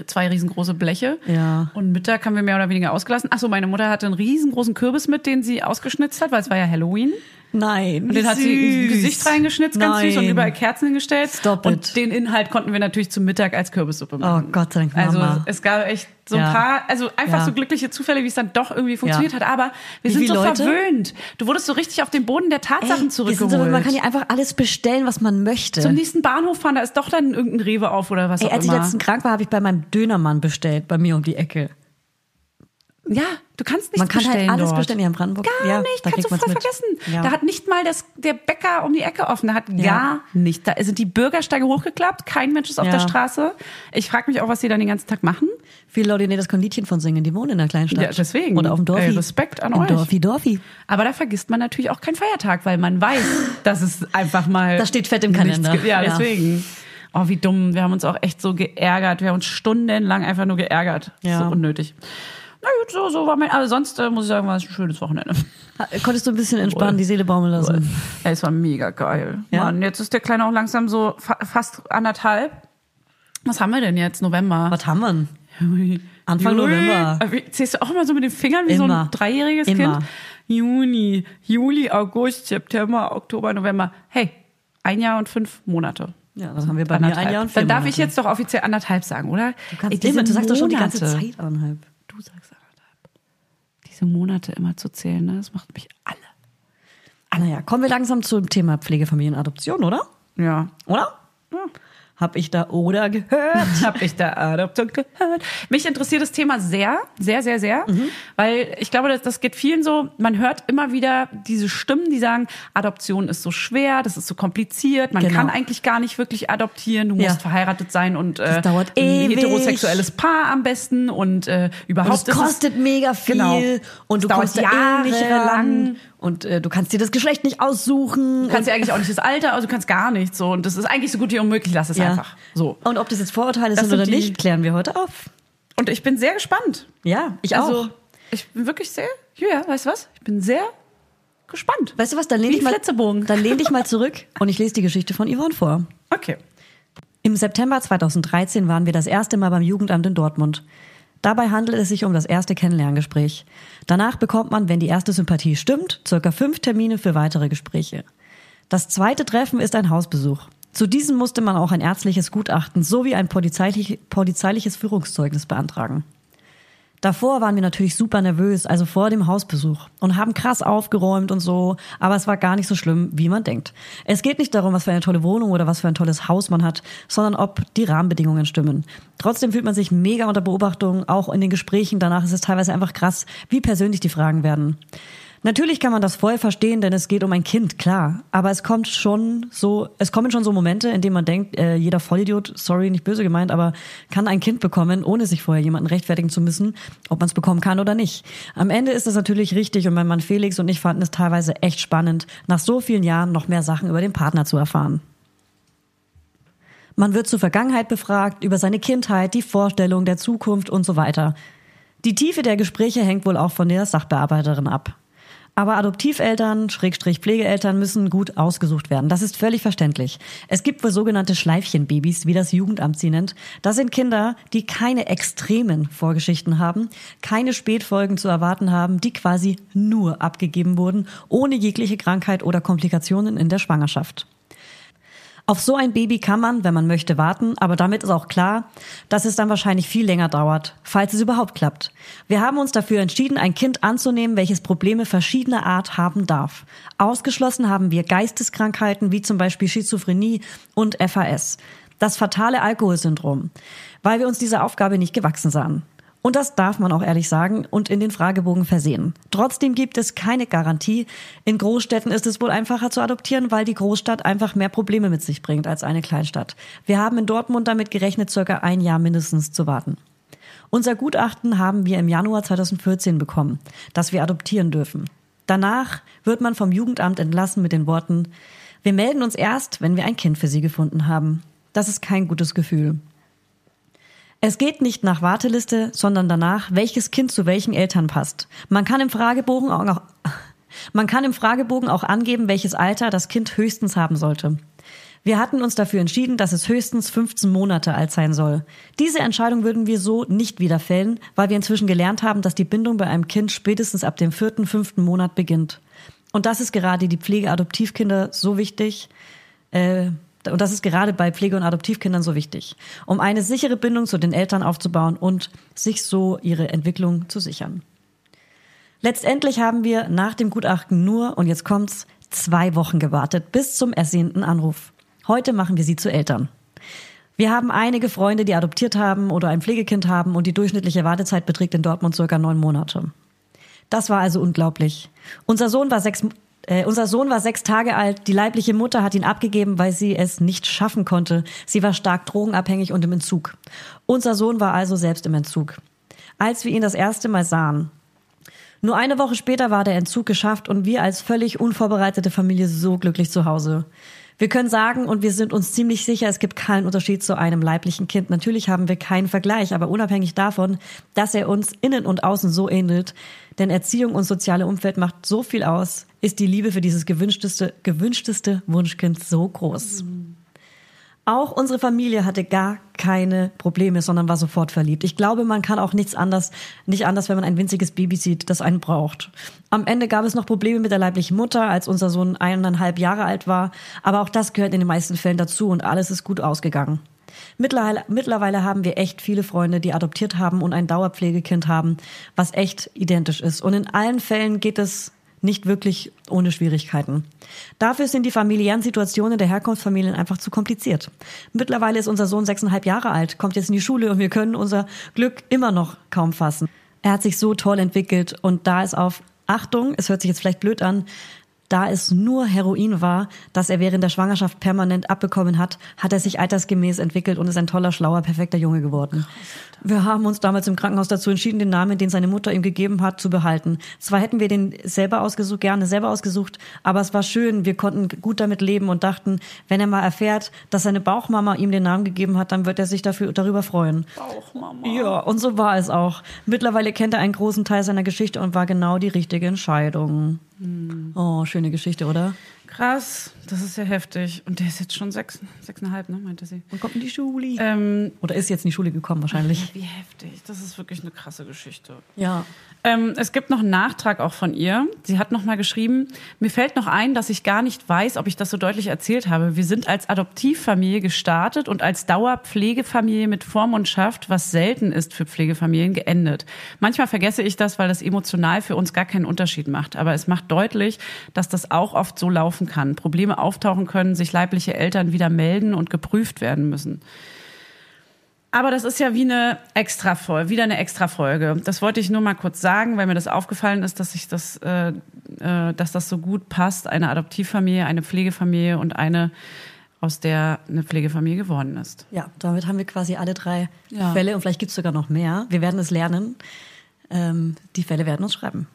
zwei riesengroße Bleche. Ja. Und Mittag haben wir mehr oder weniger ausgelassen. Ach so, meine Mutter hatte einen riesengroßen Kürbis mit, den sie ausgeschnitzt hat, weil es war ja Halloween. Nein. Und den hat sie ins Gesicht reingeschnitzt, ganz süß, und Nein. überall Kerzen hingestellt. Stop und it. den Inhalt konnten wir natürlich zum Mittag als Kürbissuppe machen. Oh Gott sei Dank, Also Mama. es gab echt so ein Ja. paar, also einfach Ja. so glückliche Zufälle, wie es dann doch irgendwie funktioniert Ja. hat. Aber wir Wie sind so Leute? verwöhnt. Du wurdest so richtig auf den Boden der Tatsachen Ey, zurückgeholt. so, man kann ja einfach alles bestellen, was man möchte. Zum nächsten Bahnhof fahren, da ist doch dann irgendein Rewe auf oder was Ey, auch als ich immer. letztens krank war, habe ich bei meinem Dönermann bestellt, bei mir um die Ecke. Ja, du kannst nichts Man kann bestellen halt alles dort. bestellen hier in Brandenburg. Gar ja, nicht, kannst du voll mit. vergessen. Ja. Da hat nicht mal das, der Bäcker um die Ecke offen, da hat Ja. gar nicht. Da sind die Bürgersteige hochgeklappt, kein Mensch ist auf Ja. der Straße. Ich frage mich auch, was die dann den ganzen Tag machen. Viele Leute, die das Liedchen von singen, die wohnen in einer kleinen Stadt. Ja, deswegen. Oder auf dem Dorfi. Ey, Respekt an Im euch. Dorfi, Dorfi. Aber da vergisst man natürlich auch keinen Feiertag, weil man weiß, dass es einfach mal. Das steht fett im Kalender. Ja, Ja. deswegen. Oh, wie dumm. Wir haben uns auch echt so geärgert. Wir haben uns stundenlang einfach nur geärgert. Ja. So unnötig. Na gut, so, so war mein. Also sonst äh, muss ich sagen, war es ein schönes Wochenende. Konntest du ein bisschen entspannen, die Seele baumeln lassen? Ey, es war mega geil. Ja? Mann, jetzt ist der Kleine auch langsam so fa fast anderthalb. Was haben wir denn jetzt? November. Was haben wir denn? Anfang November. Äh, wie- Zählst du auch immer so mit den Fingern wie so Immer. ein dreijähriges Immer. Kind? Juni, Juli, August, September, Oktober, November. Hey, ein Jahr und fünf Monate. Ja, das haben wir bei mir Anderthalb. ein Jahr und vier Dann darf Monate. ich jetzt doch offiziell anderthalb sagen, oder? Du kannst Ey, immer, du sagst doch schon die ganze. Zeit anderthalb. Du sagst anderthalb. Diese Monate immer zu zählen, ne? das macht mich alle. Ah, naja, kommen wir langsam zum Thema Pflegefamilienadoption, oder? Ja. Oder? Hab ich da oder gehört? Hab ich da Adoption gehört. Mich interessiert das Thema sehr, sehr, sehr, sehr, Mhm. weil ich glaube, das, das geht vielen so. Man hört immer wieder diese Stimmen, die sagen, Adoption ist so schwer, das ist so kompliziert, man Genau. kann eigentlich gar nicht wirklich adoptieren, du musst Ja. verheiratet sein und äh, dauert ein heterosexuelles Paar am besten und äh, Und überhaupt es ist es- kostet mega viel Genau. und du Es kommst eh ran und äh, du kannst dir das Geschlecht nicht aussuchen. Du kannst ja eigentlich auch nicht das Alter, also du kannst gar nichts so und das ist eigentlich so gut wie unmöglich, lass es Ja. einfach. So. Und ob das jetzt Vorurteile Das sind oder die- nicht, klären wir heute auf. Und ich bin sehr gespannt. Ja, ich Also, auch. ich bin wirklich sehr, Julia, weißt du was? Ich bin sehr gespannt. Weißt du was, dann lehn Wie dich mal, dann lehn dich mal zurück und ich lese die Geschichte von Yvonne vor. Okay. Im September 2013 waren wir das erste Mal beim Jugendamt in Dortmund. Dabei handelt es sich um das erste Kennenlerngespräch. Danach bekommt man, wenn die erste Sympathie stimmt, circa fünf Termine für weitere Gespräche. Das zweite Treffen ist ein Hausbesuch. Zu diesem musste man auch ein ärztliches Gutachten sowie ein polizeilich, polizeiliches Führungszeugnis beantragen. Davor waren wir natürlich super nervös, also vor dem Hausbesuch und haben krass aufgeräumt und so, aber es war gar nicht so schlimm, wie man denkt. Es geht nicht darum, was für eine tolle Wohnung oder was für ein tolles Haus man hat, sondern ob die Rahmenbedingungen stimmen. Trotzdem fühlt man sich mega unter Beobachtung, auch in den Gesprächen danach ist es teilweise einfach krass, wie persönlich die Fragen werden. Natürlich kann man das voll verstehen, denn es geht um ein Kind, klar. Aber es kommt schon so, es kommen schon so Momente, in denen man denkt, äh, jeder Vollidiot, sorry, nicht böse gemeint, aber kann ein Kind bekommen, ohne sich vorher jemanden rechtfertigen zu müssen, ob man es bekommen kann oder nicht. Am Ende ist das natürlich richtig und mein Mann Felix und ich fanden es teilweise echt spannend, nach so vielen Jahren noch mehr Sachen über den Partner zu erfahren. Man wird zur Vergangenheit befragt, über seine Kindheit, die Vorstellung der Zukunft und so weiter. Die Tiefe der Gespräche hängt wohl auch von der Sachbearbeiterin ab. Aber Adoptiveltern, Schrägstrich Pflegeeltern müssen gut ausgesucht werden. Das ist völlig verständlich. Es gibt wohl sogenannte Schleifchenbabys, wie das Jugendamt sie nennt. Das sind Kinder, die keine extremen Vorgeschichten haben, keine Spätfolgen zu erwarten haben, die quasi nur abgegeben wurden, ohne jegliche Krankheit oder Komplikationen in der Schwangerschaft. Auf so ein Baby kann man, wenn man möchte, warten, aber damit ist auch klar, dass es dann wahrscheinlich viel länger dauert, falls es überhaupt klappt. Wir haben uns dafür entschieden, ein Kind anzunehmen, welches Probleme verschiedener Art haben darf. Ausgeschlossen haben wir Geisteskrankheiten wie zum Beispiel Schizophrenie und FAS. Das fatale Alkoholsyndrom, weil wir uns dieser Aufgabe nicht gewachsen sahen. Und das darf man auch ehrlich sagen und in den Fragebogen versehen. Trotzdem gibt es keine Garantie. In Großstädten ist es wohl einfacher zu adoptieren, weil die Großstadt einfach mehr Probleme mit sich bringt als eine Kleinstadt. Wir haben in Dortmund damit gerechnet, circa ein Jahr mindestens zu warten. Unser Gutachten haben wir im Januar 2014 bekommen, dass wir adoptieren dürfen. Danach wird man vom Jugendamt entlassen mit den Worten, wir melden uns erst, wenn wir ein Kind für Sie gefunden haben. Das ist kein gutes Gefühl. Es geht nicht nach Warteliste, sondern danach, welches Kind zu welchen Eltern passt. Man kann im Fragebogen auch, man kann im Fragebogen auch angeben, welches Alter das Kind höchstens haben sollte. Wir hatten uns dafür entschieden, dass es höchstens 15 Monate alt sein soll. Diese Entscheidung würden wir so nicht wieder fällen, weil wir inzwischen gelernt haben, dass die Bindung bei einem Kind spätestens ab dem vierten, fünften Monat beginnt. Und das ist gerade die Pflege Adoptivkinder so wichtig, äh, und das ist gerade bei Pflege- und Adoptivkindern so wichtig, um eine sichere Bindung zu den Eltern aufzubauen und sich so ihre Entwicklung zu sichern. Letztendlich haben wir nach dem Gutachten nur, und jetzt kommt's, zwei Wochen gewartet bis zum ersehnten Anruf. Heute machen wir sie zu Eltern. Wir haben einige Freunde, die adoptiert haben oder ein Pflegekind haben und die durchschnittliche Wartezeit beträgt in Dortmund circa neun Monate. Das war also unglaublich. Unser Sohn war sechs, äh, unser Sohn war sechs Tage alt. Die leibliche Mutter hat ihn abgegeben, weil sie es nicht schaffen konnte. Sie war stark drogenabhängig und im Entzug. Unser Sohn war also selbst im Entzug. Als wir ihn das erste Mal sahen, nur eine Woche später war der Entzug geschafft und wir als völlig unvorbereitete Familie so glücklich zu Hause. Wir können sagen und wir sind uns ziemlich sicher, es gibt keinen Unterschied zu einem leiblichen Kind. Natürlich haben wir keinen Vergleich, aber unabhängig davon, dass er uns innen und außen so ähnelt, denn Erziehung und soziale Umfeld macht so viel aus, ist die Liebe für dieses gewünschteste, gewünschteste Wunschkind so groß. Auch unsere Familie hatte gar keine Probleme, sondern war sofort verliebt. Ich glaube, man kann auch nichts anders, nicht anders, wenn man ein winziges Baby sieht, das einen braucht. Am Ende gab es noch Probleme mit der leiblichen Mutter, als unser Sohn eineinhalb Jahre alt war. Aber auch das gehört in den meisten Fällen dazu und alles ist gut ausgegangen. Mittlerweile, mittlerweile haben wir echt viele Freunde, die adoptiert haben und ein Dauerpflegekind haben, was echt identisch ist. Und in allen Fällen geht es nicht wirklich ohne Schwierigkeiten. Dafür sind die familiären Situationen der Herkunftsfamilien einfach zu kompliziert. Mittlerweile ist unser Sohn sechseinhalb Jahre alt, kommt jetzt in die Schule und wir können unser Glück immer noch kaum fassen. Er hat sich so toll entwickelt und da ist auf Achtung, es hört sich jetzt vielleicht blöd an, da es nur Heroin war, das er während der Schwangerschaft permanent abbekommen hat, hat er sich altersgemäß entwickelt und ist ein toller, schlauer, perfekter Junge geworden. Wir haben uns damals im Krankenhaus dazu entschieden, den Namen, den seine Mutter ihm gegeben hat, zu behalten. Zwar hätten wir den selber ausgesucht, gerne selber ausgesucht, aber es war schön, wir konnten gut damit leben und dachten, wenn er mal erfährt, dass seine Bauchmama ihm den Namen gegeben hat, dann wird er sich dafür, darüber freuen. Bauchmama. Ja, und so war es auch. Mittlerweile kennt er einen großen Teil seiner Geschichte und war genau die richtige Entscheidung. Oh, schöne Geschichte, oder? Krass, das ist ja heftig. Und der ist jetzt schon sechs, sechseinhalb, ne, meinte sie. Und kommt in die Schule. Ähm, Oder ist jetzt in die Schule gekommen wahrscheinlich. wie heftig. Das ist wirklich eine krasse Geschichte. Ja. Ähm, es gibt noch einen Nachtrag auch von ihr. Sie hat noch mal geschrieben, mir fällt noch ein, dass ich gar nicht weiß, ob ich das so deutlich erzählt habe. Wir sind als Adoptivfamilie gestartet und als Dauerpflegefamilie mit Vormundschaft, was selten ist für Pflegefamilien, geendet. Manchmal vergesse ich das, weil das emotional für uns gar keinen Unterschied macht. Aber es macht deutlich, dass das auch oft so laufen kann. Probleme auftauchen können, sich leibliche Eltern wieder melden und geprüft werden müssen. Aber das ist ja wie eine extra Folge, wieder eine extra Folge. Das wollte ich nur mal kurz sagen, weil mir das aufgefallen ist, dass ich das, äh, äh, dass das so gut passt. Eine Adoptivfamilie, eine Pflegefamilie und eine, aus der eine Pflegefamilie geworden ist. Ja, damit haben wir quasi alle drei Ja. Fälle und vielleicht gibt es sogar noch mehr. Wir werden es lernen. Ähm, die Fälle werden uns schreiben.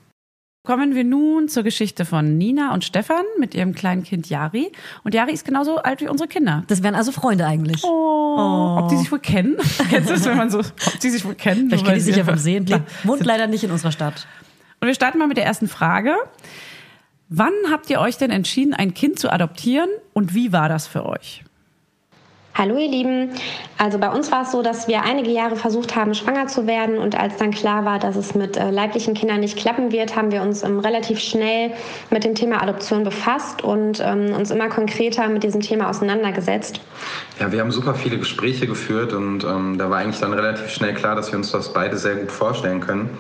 Kommen wir nun zur Geschichte von Nina und Stefan mit ihrem kleinen Kind Jari. Und Jari ist genauso alt wie unsere Kinder. Das wären also Freunde eigentlich. Oh. Ob die sich wohl kennen? Kennst du das, wenn man so, ob die sich wohl kennen? Vielleicht kennen die sich sie ja vom Sehen. Klar. Wohnt leider nicht in unserer Stadt. Und wir starten mal mit der ersten Frage. Wann habt ihr euch denn entschieden, ein Kind zu adoptieren und wie war das für euch? Hallo ihr Lieben. Also bei uns war es so, dass wir einige Jahre versucht haben, schwanger zu werden und als dann klar war, dass es mit äh, leiblichen Kindern nicht klappen wird, haben wir uns ähm, relativ schnell mit dem Thema Adoption befasst und ähm, uns immer konkreter mit diesem Thema auseinandergesetzt. Ja, wir haben super viele Gespräche geführt und ähm, da war eigentlich dann relativ schnell klar, dass wir uns das beide sehr gut vorstellen können.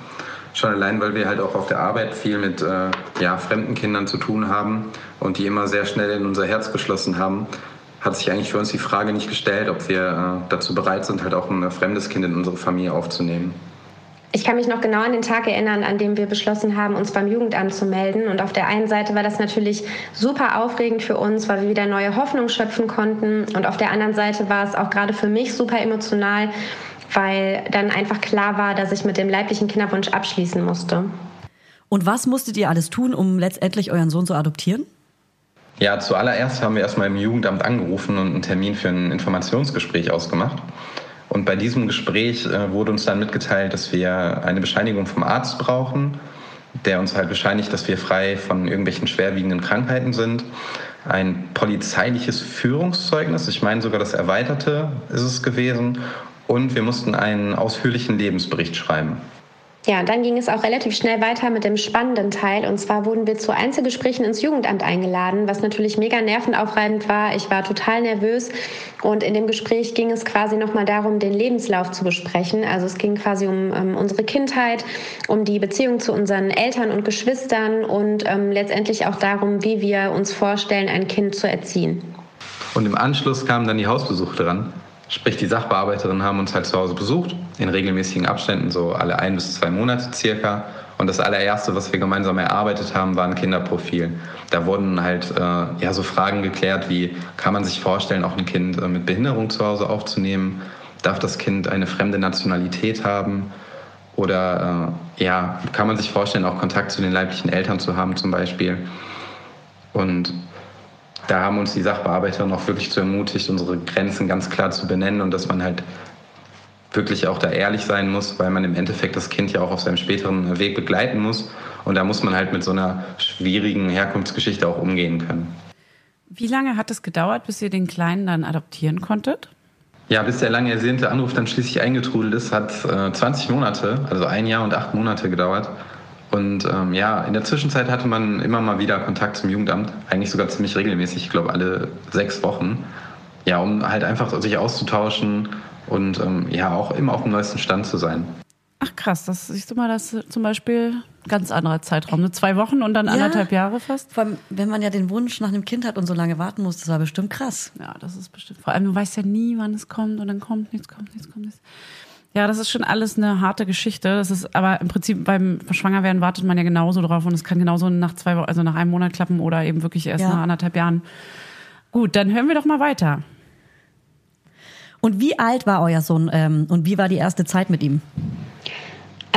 Schon allein, weil wir halt auch auf der Arbeit viel mit äh, ja, fremden Kindern zu tun haben und die immer sehr schnell in unser Herz geschlossen haben, hat sich eigentlich für uns die Frage nicht gestellt, ob wir äh, dazu bereit sind, halt auch ein äh, fremdes Kind in unsere Familie aufzunehmen. Ich kann mich noch genau an den Tag erinnern, an dem wir beschlossen haben, uns beim Jugendamt zu melden. Und auf der einen Seite war das natürlich super aufregend für uns, weil wir wieder neue Hoffnung schöpfen konnten. Und auf der anderen Seite war es auch gerade für mich super emotional, weil dann einfach klar war, dass ich mit dem leiblichen Kinderwunsch abschließen musste. Und was musstet ihr alles tun, um letztendlich euren Sohn zu adoptieren? Ja, zuallererst haben wir erstmal im Jugendamt angerufen und einen Termin für ein Informationsgespräch ausgemacht. Und bei diesem Gespräch äh, wurde uns dann mitgeteilt, dass wir eine Bescheinigung vom Arzt brauchen, der uns halt bescheinigt, dass wir frei von irgendwelchen schwerwiegenden Krankheiten sind. Ein polizeiliches Führungszeugnis, ich meine sogar das erweiterte ist es gewesen. Und wir mussten einen ausführlichen Lebensbericht schreiben. Ja, dann ging es auch relativ schnell weiter mit dem spannenden Teil. Und zwar wurden wir zu Einzelgesprächen ins Jugendamt eingeladen, was natürlich mega nervenaufreibend war. Ich war total nervös. Und in dem Gespräch ging es quasi nochmal darum, den Lebenslauf zu besprechen. Also es ging quasi um ähm, unsere Kindheit, um die Beziehung zu unseren Eltern und Geschwistern und ähm, letztendlich auch darum, wie wir uns vorstellen, ein Kind zu erziehen. Und im Anschluss kamen dann die Hausbesuche dran. Sprich, die Sachbearbeiterinnen haben uns halt zu Hause besucht, in regelmäßigen Abständen, so alle ein bis zwei Monate circa. Und das allererste, was wir gemeinsam erarbeitet haben, war ein Kinderprofil. Da wurden halt äh, ja, so Fragen geklärt wie, kann man sich vorstellen, auch ein Kind äh, mit Behinderung zu Hause aufzunehmen? Darf das Kind eine fremde Nationalität haben? Oder äh, ja, kann man sich vorstellen, auch Kontakt zu den leiblichen Eltern zu haben zum Beispiel? Und da haben uns die Sachbearbeiter auch wirklich zu ermutigt, unsere Grenzen ganz klar zu benennen und dass man halt wirklich auch da ehrlich sein muss, weil man im Endeffekt das Kind ja auch auf seinem späteren Weg begleiten muss. Und da muss man halt mit so einer schwierigen Herkunftsgeschichte auch umgehen können. Wie lange hat es gedauert, bis ihr den Kleinen dann adoptieren konntet? Ja, bis der lange ersehnte Anruf dann schließlich eingetrudelt ist, hat äh, 20 Monate, also ein Jahr und acht Monate gedauert. Und ähm, ja, in der Zwischenzeit hatte man immer mal wieder Kontakt zum Jugendamt, eigentlich sogar ziemlich regelmäßig, ich glaube alle sechs Wochen. Ja, um halt einfach sich auszutauschen und ähm, ja, auch immer auf dem neuesten Stand zu sein. Ach krass, das siehst du mal, das ist zum Beispiel ein ganz anderer Zeitraum. Ne? Zwei Wochen und dann Ja. anderthalb Jahre fast. Vor allem, wenn man ja den Wunsch nach einem Kind hat und so lange warten muss, das war bestimmt krass. Ja, das ist bestimmt. Vor allem, du weißt ja nie, wann es kommt und dann kommt nichts, kommt nichts, kommt nichts. Ja, das ist schon alles eine harte Geschichte. Das ist, aber im Prinzip beim Schwangerwerden wartet man ja genauso drauf und es kann genauso nach zwei Wochen, also nach einem Monat klappen oder eben wirklich erst Ja. nach anderthalb Jahren. Gut, dann hören wir doch mal weiter. Und wie alt war euer Sohn ähm, und wie war die erste Zeit mit ihm?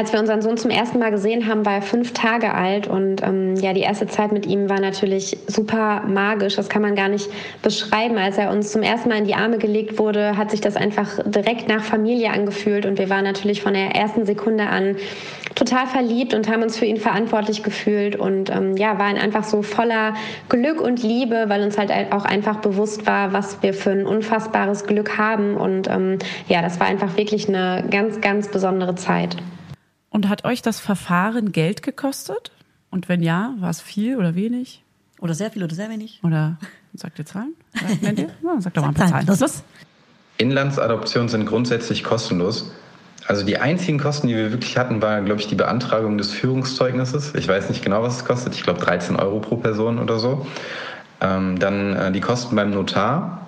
Als wir unseren Sohn zum ersten Mal gesehen haben, war er fünf Tage alt und ähm, ja, die erste Zeit mit ihm war natürlich super magisch. Das kann man gar nicht beschreiben. Als er uns zum ersten Mal in die Arme gelegt wurde, hat sich das einfach direkt nach Familie angefühlt und wir waren natürlich von der ersten Sekunde an total verliebt und haben uns für ihn verantwortlich gefühlt und ähm, ja, waren einfach so voller Glück und Liebe, weil uns halt auch einfach bewusst war, was wir für ein unfassbares Glück haben und ähm, ja, das war einfach wirklich eine ganz, ganz besondere Zeit. Und hat euch das Verfahren Geld gekostet? Und wenn ja, war es viel oder wenig? Oder sehr viel oder sehr wenig? Oder sagt ihr Zahlen? Nennt ihr? Ja, sagt doch mal ein paar Zahlen, Zahlen. los. Inlandsadoptionen sind grundsätzlich kostenlos. Also die einzigen Kosten, die wir wirklich hatten, war, glaube ich, die Beantragung des Führungszeugnisses. Ich weiß nicht genau, was es kostet. Ich glaube 13 Euro pro Person oder so. Ähm, dann äh, die Kosten beim Notar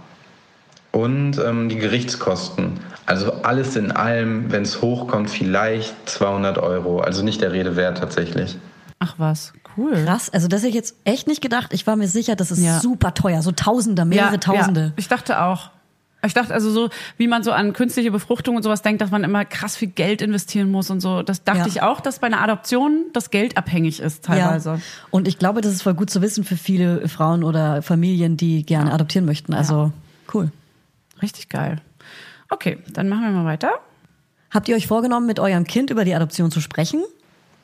und ähm, die Gerichtskosten. Also alles in allem, wenn es hochkommt, vielleicht 200 Euro. Also nicht der Rede wert tatsächlich. Ach was, cool. Krass, also das hätte ich jetzt echt nicht gedacht. Ich war mir sicher, das ist Ja. super teuer, so Tausender, mehrere Tausende. Ja, ich dachte auch. Ich dachte also so, wie man so an künstliche Befruchtung und sowas denkt, dass man immer krass viel Geld investieren muss und so. Das dachte Ja. ich auch, dass bei einer Adoption das Geld abhängig ist teilweise. Ja. Und ich glaube, das ist voll gut zu wissen für viele Frauen oder Familien, die gerne adoptieren möchten. Also cool. Richtig geil. Okay, dann machen wir mal weiter. Habt ihr euch vorgenommen, mit eurem Kind über die Adoption zu sprechen?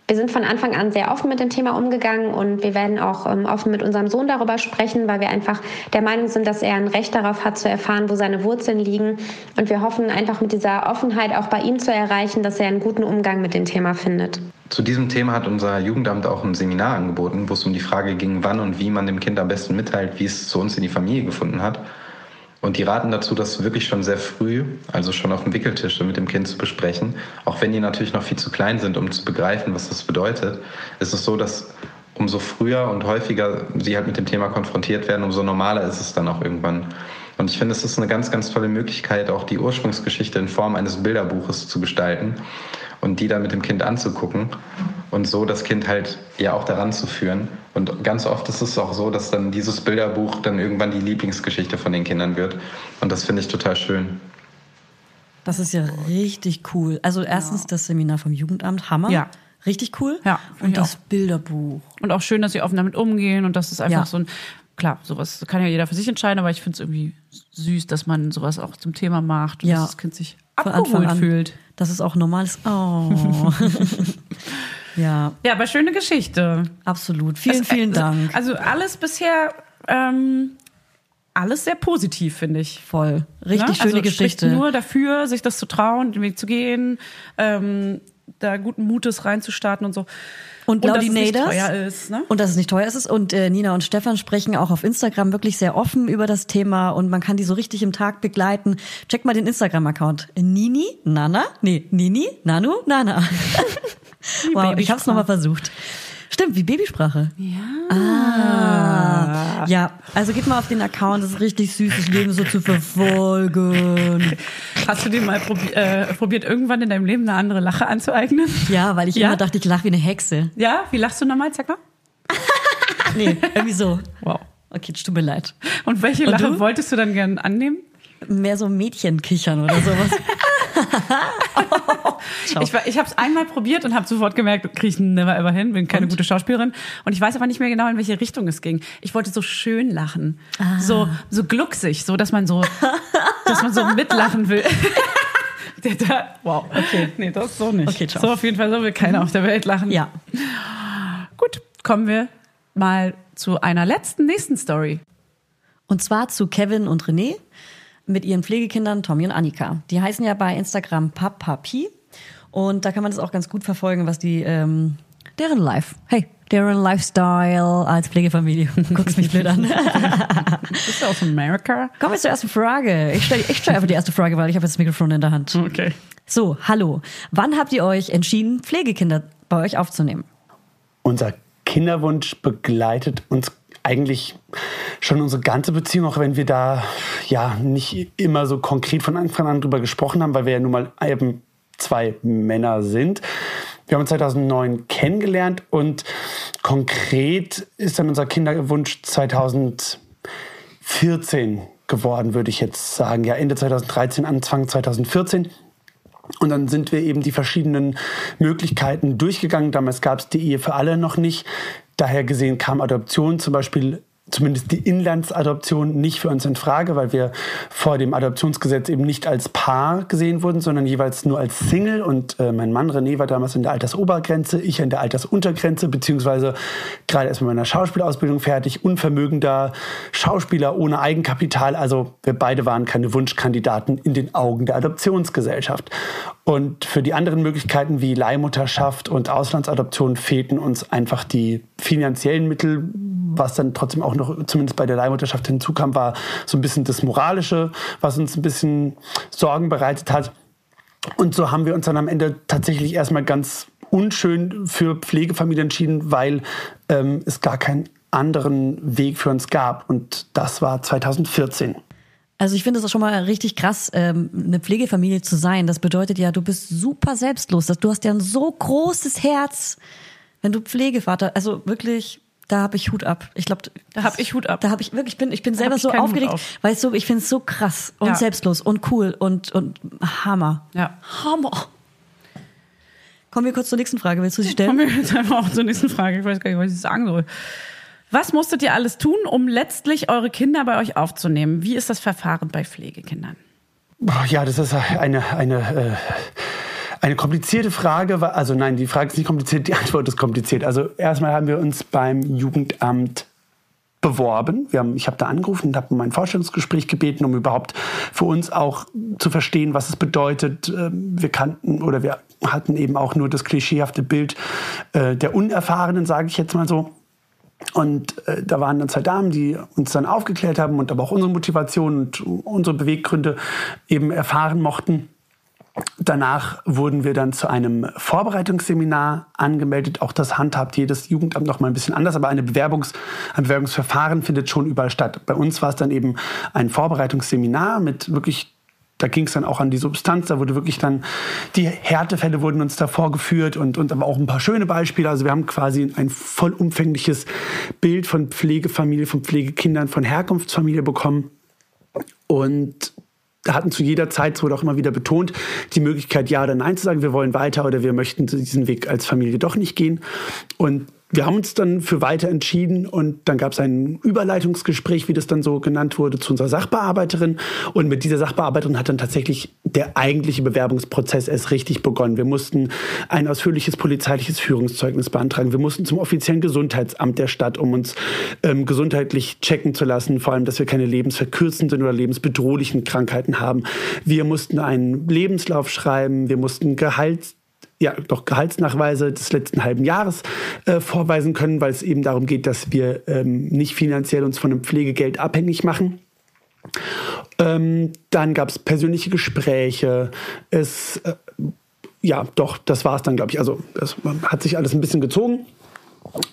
Wir sind von Anfang an sehr offen mit dem Thema umgegangen und wir werden auch ähm, offen mit unserem Sohn darüber sprechen, weil wir einfach der Meinung sind, dass er ein Recht darauf hat zu erfahren, wo seine Wurzeln liegen. Und wir hoffen einfach mit dieser Offenheit auch bei ihm zu erreichen, dass er einen guten Umgang mit dem Thema findet. Zu diesem Thema hat unser Jugendamt auch ein Seminar angeboten, wo es um die Frage ging, wann und wie man dem Kind am besten mitteilt, wie es zu uns in die Familie gefunden hat. Und die raten dazu, das wirklich schon sehr früh, also schon auf dem Wickeltisch mit dem Kind zu besprechen. Auch wenn die natürlich noch viel zu klein sind, um zu begreifen, was das bedeutet, ist es so, dass umso früher und häufiger sie halt mit dem Thema konfrontiert werden, umso normaler ist es dann auch irgendwann. Und ich finde, es ist eine ganz, ganz tolle Möglichkeit, auch die Ursprungsgeschichte in Form eines Bilderbuches zu gestalten und die dann mit dem Kind anzugucken und so das Kind halt ja auch daran zu führen. Und ganz oft ist es auch so, dass dann dieses Bilderbuch dann irgendwann die Lieblingsgeschichte von den Kindern wird. Und das finde ich total schön. Das ist ja richtig cool. Also erstens das Seminar vom Jugendamt, Hammer. Ja. Richtig cool. Ja, Und das auch. Bilderbuch. Und auch schön, dass sie offen damit umgehen und dass es einfach Ja. so ein, klar, sowas kann ja jeder für sich entscheiden, aber ich finde es irgendwie süß, dass man sowas auch zum Thema macht und Ja. dass das Kind sich Von Anfang abgeholt an. fühlt. Dass es auch normal ist. Oh. ja, Ja, aber schöne Geschichte. absolut. Vielen, Es- vielen also- Dank. Also alles bisher, ähm, alles sehr positiv, finde ich. Voll. Richtig Ne? schöne also Geschichte. Nur dafür, sich das zu trauen, den Weg zu gehen, ähm, da guten Mutes reinzustarten und so. Und dass es nicht teuer ist. Ne? Und dass es nicht teuer ist. Und äh, Nina und Stefan sprechen auch auf Instagram wirklich sehr offen über das Thema und man kann die so richtig im Tag begleiten. Check mal den Instagram-Account. Nini, Nana, nee, Nini, Nanu, Nana. wow, ich hab's nochmal versucht. Stimmt, wie Babysprache. Ja. Ah. Ja, also geht mal auf den Account, das ist richtig süßes Leben so zu verfolgen. Hast du dir mal probi äh, probiert, irgendwann in deinem Leben eine andere Lache anzueignen? Ja, weil ich Ja? immer dachte, ich lache wie eine Hexe. Ja? Wie lachst du normal, sag mal? Nee, irgendwie so. Wow. Okay, tut mir leid. Und welche Und Lache du? wolltest du dann gerne annehmen? Mehr so Mädchenkichern oder sowas. Ciao. Ich, war- ich habe es einmal probiert und habe sofort gemerkt, kriege ich never ever hin, bin keine gute Schauspielerin. Und ich weiß aber nicht mehr genau, in welche Richtung es ging. Ich wollte so schön lachen. So, so glucksig, so dass man so, dass man so mitlachen will. Der da, wow. Okay. Nee, das so nicht. Okay, ciao. So auf jeden Fall so will keiner auf der Welt lachen. Ja. Gut, kommen wir mal zu einer letzten, nächsten Story. Und zwar zu Kevin und René mit ihren Pflegekindern Tommy und Annika. Die heißen ja bei Instagram Papapi. Und da kann man das auch ganz gut verfolgen, was die, ähm, deren Life, hey, deren Lifestyle als Pflegefamilie. Guckst mich blöd an. Bist du aus Amerika? Kommen wir zur ersten Frage. Ich stelle ich stell einfach die erste Frage, weil ich habe jetzt das Mikrofon in der Hand. Okay. So, hallo. Wann habt ihr euch entschieden, Pflegekinder bei euch aufzunehmen? Unser Kinderwunsch begleitet uns eigentlich schon unsere ganze Beziehung, auch wenn wir da ja nicht immer so konkret von Anfang an drüber gesprochen haben, weil wir ja nun mal eben zwei Männer sind. Wir haben uns 2009 kennengelernt und konkret ist dann unser Kinderwunsch 2014 geworden, würde ich jetzt sagen. Ja, Ende 2013, Anfang 2014. Und dann sind wir eben die verschiedenen Möglichkeiten durchgegangen. Damals gab es die Ehe für alle noch nicht. Daher gesehen kam Adoption zum Beispiel zumindest die Inlandsadoption nicht für uns in Frage, weil wir vor dem Adoptionsgesetz eben nicht als Paar gesehen wurden, sondern jeweils nur als Single. Und äh, mein Mann René war damals in der Altersobergrenze, ich in der Altersuntergrenze, beziehungsweise gerade erst mit meiner Schauspielausbildung fertig, unvermögender Schauspieler ohne Eigenkapital. Also wir beide waren keine Wunschkandidaten in den Augen der Adoptionsgesellschaft. Und für die anderen Möglichkeiten wie Leihmutterschaft und Auslandsadoption fehlten uns einfach die finanziellen Mittel. Was dann trotzdem auch noch zumindest bei der Leihmutterschaft hinzukam, war so ein bisschen das Moralische, was uns ein bisschen Sorgen bereitet hat. Und so haben wir uns dann am Ende tatsächlich erstmal ganz unschön für Pflegefamilien entschieden, weil ähm, es gar keinen anderen Weg für uns gab. Und das war 2014. Also ich finde es schon mal richtig krass, ähm, eine Pflegefamilie zu sein. Das bedeutet ja, du bist super selbstlos. Du hast ja ein so großes Herz, wenn du Pflegevater, also wirklich, da habe ich Hut ab. Ich glaube, Da hab ich Hut ab. Da habe ich wirklich, ich bin, ich bin Da selber ich so aufgeregt, auf. weil es so, ich finde es so krass und Ja. selbstlos und cool und und Hammer. Ja. Hammer. Kommen wir kurz zur nächsten Frage. Willst du sie stellen? Kommen wir jetzt einfach auch zur nächsten Frage. Ich weiß gar nicht, was ich sagen soll. Was musstet ihr alles tun, um letztlich eure Kinder bei euch aufzunehmen? Wie ist das Verfahren bei Pflegekindern? Ja, das ist eine, eine, äh, eine komplizierte Frage. Also nein, die Frage ist nicht kompliziert, die Antwort ist kompliziert. Also erstmal haben wir uns beim Jugendamt beworben. Wir haben, ich habe da angerufen und habe um ein Vorstellungsgespräch gebeten, um überhaupt für uns auch zu verstehen, was es bedeutet. Ähm, Wir kannten oder wir hatten eben auch nur das klischeehafte Bild äh, der Unerfahrenen, sage ich jetzt mal so. Und äh, da waren dann zwei Damen, die uns dann aufgeklärt haben und aber auch unsere Motivation und unsere Beweggründe eben erfahren mochten. Danach wurden wir dann zu einem Vorbereitungsseminar angemeldet. Auch das handhabt jedes Jugendamt noch mal ein bisschen anders, aber eine Bewerbungs-, ein Bewerbungsverfahren findet schon überall statt. Bei uns war es dann eben ein Vorbereitungsseminar mit wirklich da ging es dann auch an die Substanz, da wurde wirklich dann, die Härtefälle wurden uns da vorgeführt und, und aber auch ein paar schöne Beispiele. Also wir haben quasi ein vollumfängliches Bild von Pflegefamilie, von Pflegekindern, von Herkunftsfamilie bekommen. Und da hatten zu jeder Zeit, es wurde auch immer wieder betont, die Möglichkeit, ja oder nein zu sagen, wir wollen weiter oder wir möchten diesen Weg als Familie doch nicht gehen. Und wir haben uns dann für weiter entschieden und dann gab es ein Überleitungsgespräch, wie das dann so genannt wurde, zu unserer Sachbearbeiterin. Und mit dieser Sachbearbeiterin hat dann tatsächlich der eigentliche Bewerbungsprozess erst richtig begonnen. Wir mussten ein ausführliches polizeiliches Führungszeugnis beantragen. Wir mussten zum offiziellen Gesundheitsamt der Stadt, um uns ähm, gesundheitlich checken zu lassen, vor allem, dass wir keine lebensverkürzenden oder lebensbedrohlichen Krankheiten haben. Wir mussten einen Lebenslauf schreiben, wir mussten Gehalts ja, doch Gehaltsnachweise des letzten halben Jahres äh, vorweisen können, weil es eben darum geht, dass wir ähm, nicht finanziell uns von einem Pflegegeld abhängig machen. Ähm, dann gab es persönliche Gespräche. Es, äh, ja, doch, das war es dann, glaube ich. Also, das hat sich alles ein bisschen gezogen.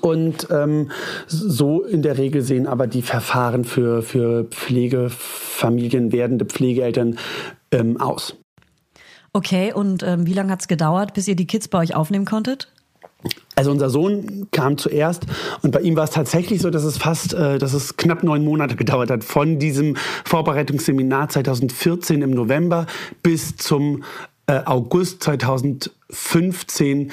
Und ähm, so in der Regel sehen aber die Verfahren für, für Pflegefamilien, werdende Pflegeeltern ähm, aus. Okay, und ähm, wie lange hat es gedauert, bis ihr die Kids bei euch aufnehmen konntet? Also unser Sohn kam zuerst und bei ihm war es tatsächlich so, dass es fast, äh, dass es knapp neun Monate gedauert hat von diesem Vorbereitungsseminar 2014 im November bis zum äh, August 2015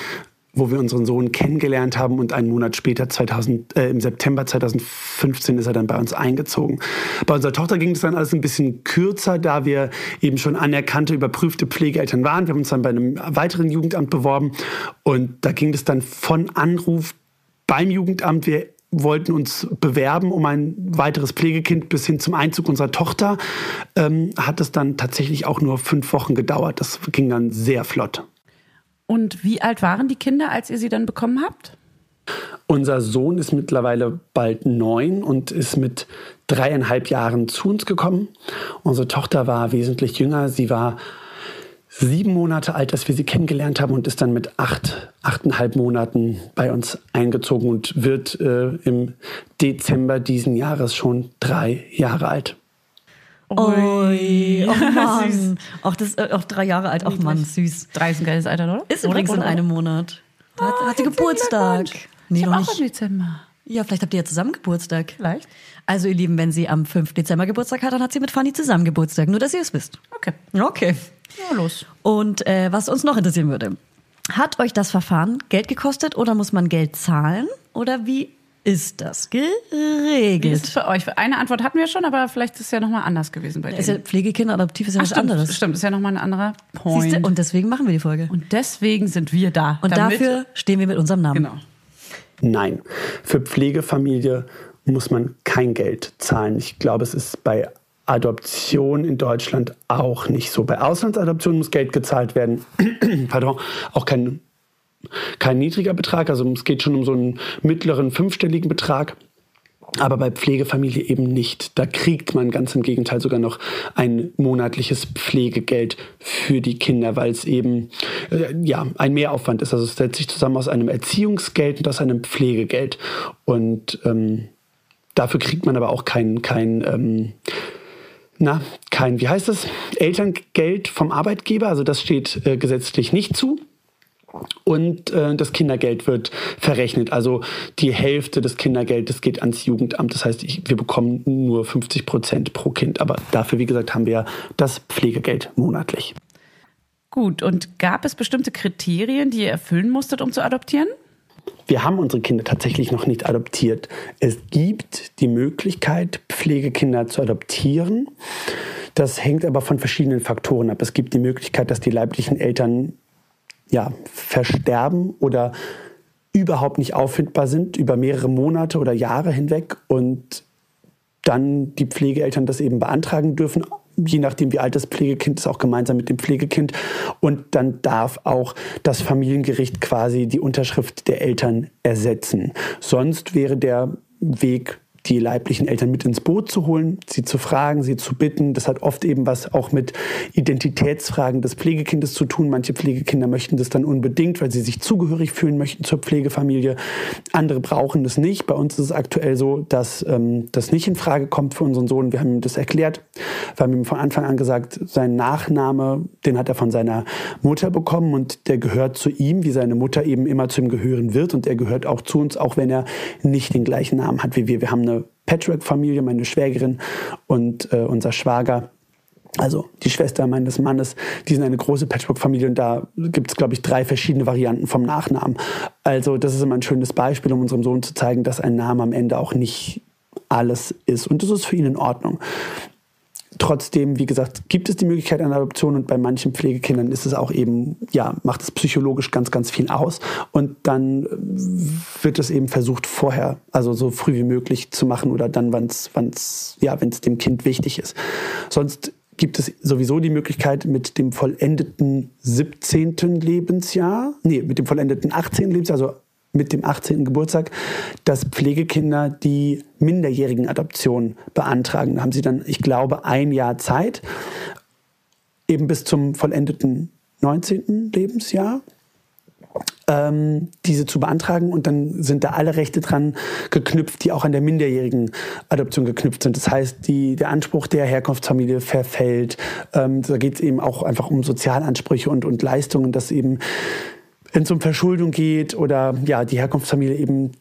wo wir unseren Sohn kennengelernt haben und einen Monat später, 2000, äh, im September 2015, ist er dann bei uns eingezogen. Bei unserer Tochter ging es dann alles ein bisschen kürzer, da wir eben schon anerkannte, überprüfte Pflegeeltern waren. Wir haben uns dann bei einem weiteren Jugendamt beworben und da ging es dann von Anruf beim Jugendamt. Wir wollten uns bewerben um ein weiteres Pflegekind bis hin zum Einzug unserer Tochter. Ähm, hat es dann tatsächlich auch nur fünf Wochen gedauert. Das ging dann sehr flott. Und wie alt waren die Kinder, als ihr sie dann bekommen habt? Unser Sohn ist mittlerweile bald neun und ist mit dreieinhalb Jahren zu uns gekommen. Unsere Tochter war wesentlich jünger. Sie war sieben Monate alt, als wir sie kennengelernt haben und ist dann mit acht, achteinhalb Monaten bei uns eingezogen und wird äh, im Dezember diesen Jahres schon drei Jahre alt. Ui, oh Mann. auch, das, äh, auch drei Jahre alt, ach Mann, süß. Drei ist ein geiles Alter, oder? Ist übrigens in einem Monat. Da hat, hat sie Geburtstag. Nee, ich hab nicht. auch im Dezember. Ja, vielleicht habt ihr ja zusammen Geburtstag. Vielleicht. Also ihr Lieben, wenn sie am 5. Dezember Geburtstag hat, dann hat sie mit Fanny zusammen Geburtstag. Nur, dass ihr es wisst. Okay. Okay. Ja, los. Und äh, was uns noch interessieren würde. Hat euch das Verfahren Geld gekostet oder muss man Geld zahlen? Oder wie ist das Wie geregelt? ist es für euch? Eine Antwort hatten wir schon, aber vielleicht ist es ja nochmal anders gewesen bei ist ja. Pflegekind adoptiv ist ja Ach, was stimmt, anderes. stimmt, ist ja nochmal ein anderer Point. Siehste? Und deswegen machen wir die Folge. Und deswegen sind wir da. Und damit- dafür stehen wir mit unserem Namen. Genau. Nein, für Pflegefamilie muss man kein Geld zahlen. Ich glaube, es ist bei Adoption in Deutschland auch nicht so. Bei Auslandsadoption muss Geld gezahlt werden. Pardon, auch kein, kein niedriger Betrag. Also es geht schon um so einen mittleren fünfstelligen Betrag. Aber bei Pflegefamilie eben nicht. Da kriegt man ganz im Gegenteil sogar noch ein monatliches Pflegegeld für die Kinder, weil es eben äh, ja ein Mehraufwand ist. Also es setzt sich zusammen aus einem Erziehungsgeld und aus einem Pflegegeld. Und ähm, dafür kriegt man aber auch kein, kein ähm, na, kein, wie heißt das? Elterngeld vom Arbeitgeber. Also das steht äh, gesetzlich nicht zu. Und äh, das Kindergeld wird verrechnet. Also die Hälfte des Kindergeldes geht ans Jugendamt. Das heißt, ich, wir bekommen nur 50 Prozent pro Kind. Aber dafür, wie gesagt, haben wir das Pflegegeld monatlich. Gut, und gab es bestimmte Kriterien, die ihr erfüllen musstet, um zu adoptieren? Wir haben unsere Kinder tatsächlich noch nicht adoptiert. Es gibt die Möglichkeit, Pflegekinder zu adoptieren. Das hängt aber von verschiedenen Faktoren ab. Es gibt die Möglichkeit, dass die leiblichen Eltern ja, versterben oder überhaupt nicht auffindbar sind über mehrere Monate oder Jahre hinweg und dann die Pflegeeltern das eben beantragen dürfen, je nachdem wie alt das Pflegekind ist, auch gemeinsam mit dem Pflegekind. Und dann darf auch das Familiengericht quasi die Unterschrift der Eltern ersetzen. Sonst wäre der Weg die leiblichen Eltern mit ins Boot zu holen, sie zu fragen, sie zu bitten. Das hat oft eben was auch mit Identitätsfragen des Pflegekindes zu tun. Manche Pflegekinder möchten das dann unbedingt, weil sie sich zugehörig fühlen möchten zur Pflegefamilie. Andere brauchen das nicht. Bei uns ist es aktuell so, dass ähm, das nicht in Frage kommt für unseren Sohn. Wir haben ihm das erklärt. Wir haben ihm von Anfang an gesagt, sein Nachname, den hat er von seiner Mutter bekommen und der gehört zu ihm, wie seine Mutter eben immer zu ihm gehören wird. Und er gehört auch zu uns, auch wenn er nicht den gleichen Namen hat wie wir. Wir haben eine Patchwork-Familie, meine Schwägerin und äh, unser Schwager. Also die Schwester meines Mannes, die sind eine große Patchwork-Familie und da gibt es, glaube ich, drei verschiedene Varianten vom Nachnamen. Also das ist immer ein schönes Beispiel, um unserem Sohn zu zeigen, dass ein Name am Ende auch nicht alles ist. Und das ist für ihn in Ordnung. Trotzdem, wie gesagt, gibt es die Möglichkeit einer Adoption und bei manchen Pflegekindern ist es auch eben, ja, macht es psychologisch ganz, ganz viel aus. Und dann wird es eben versucht, vorher, also so früh wie möglich zu machen oder dann, wann es, ja, wenn es dem Kind wichtig ist. Sonst gibt es sowieso die Möglichkeit, mit dem vollendeten 17. Lebensjahr, nee, mit dem vollendeten 18. Lebensjahr, also mit dem 18. Geburtstag, dass Pflegekinder die Minderjährigen-Adoption beantragen. Da haben sie dann, ich glaube, ein Jahr Zeit, eben bis zum vollendeten 19. Lebensjahr. ähm, diese zu beantragen und dann sind da alle Rechte dran geknüpft, die auch an der minderjährigen Adoption geknüpft sind. Das heißt, die, der Anspruch der Herkunftsfamilie verfällt. Ähm, da geht es eben auch einfach um Sozialansprüche und, und Leistungen, dass eben wenn es um Verschuldung geht oder ja, die Herkunftsfamilie eben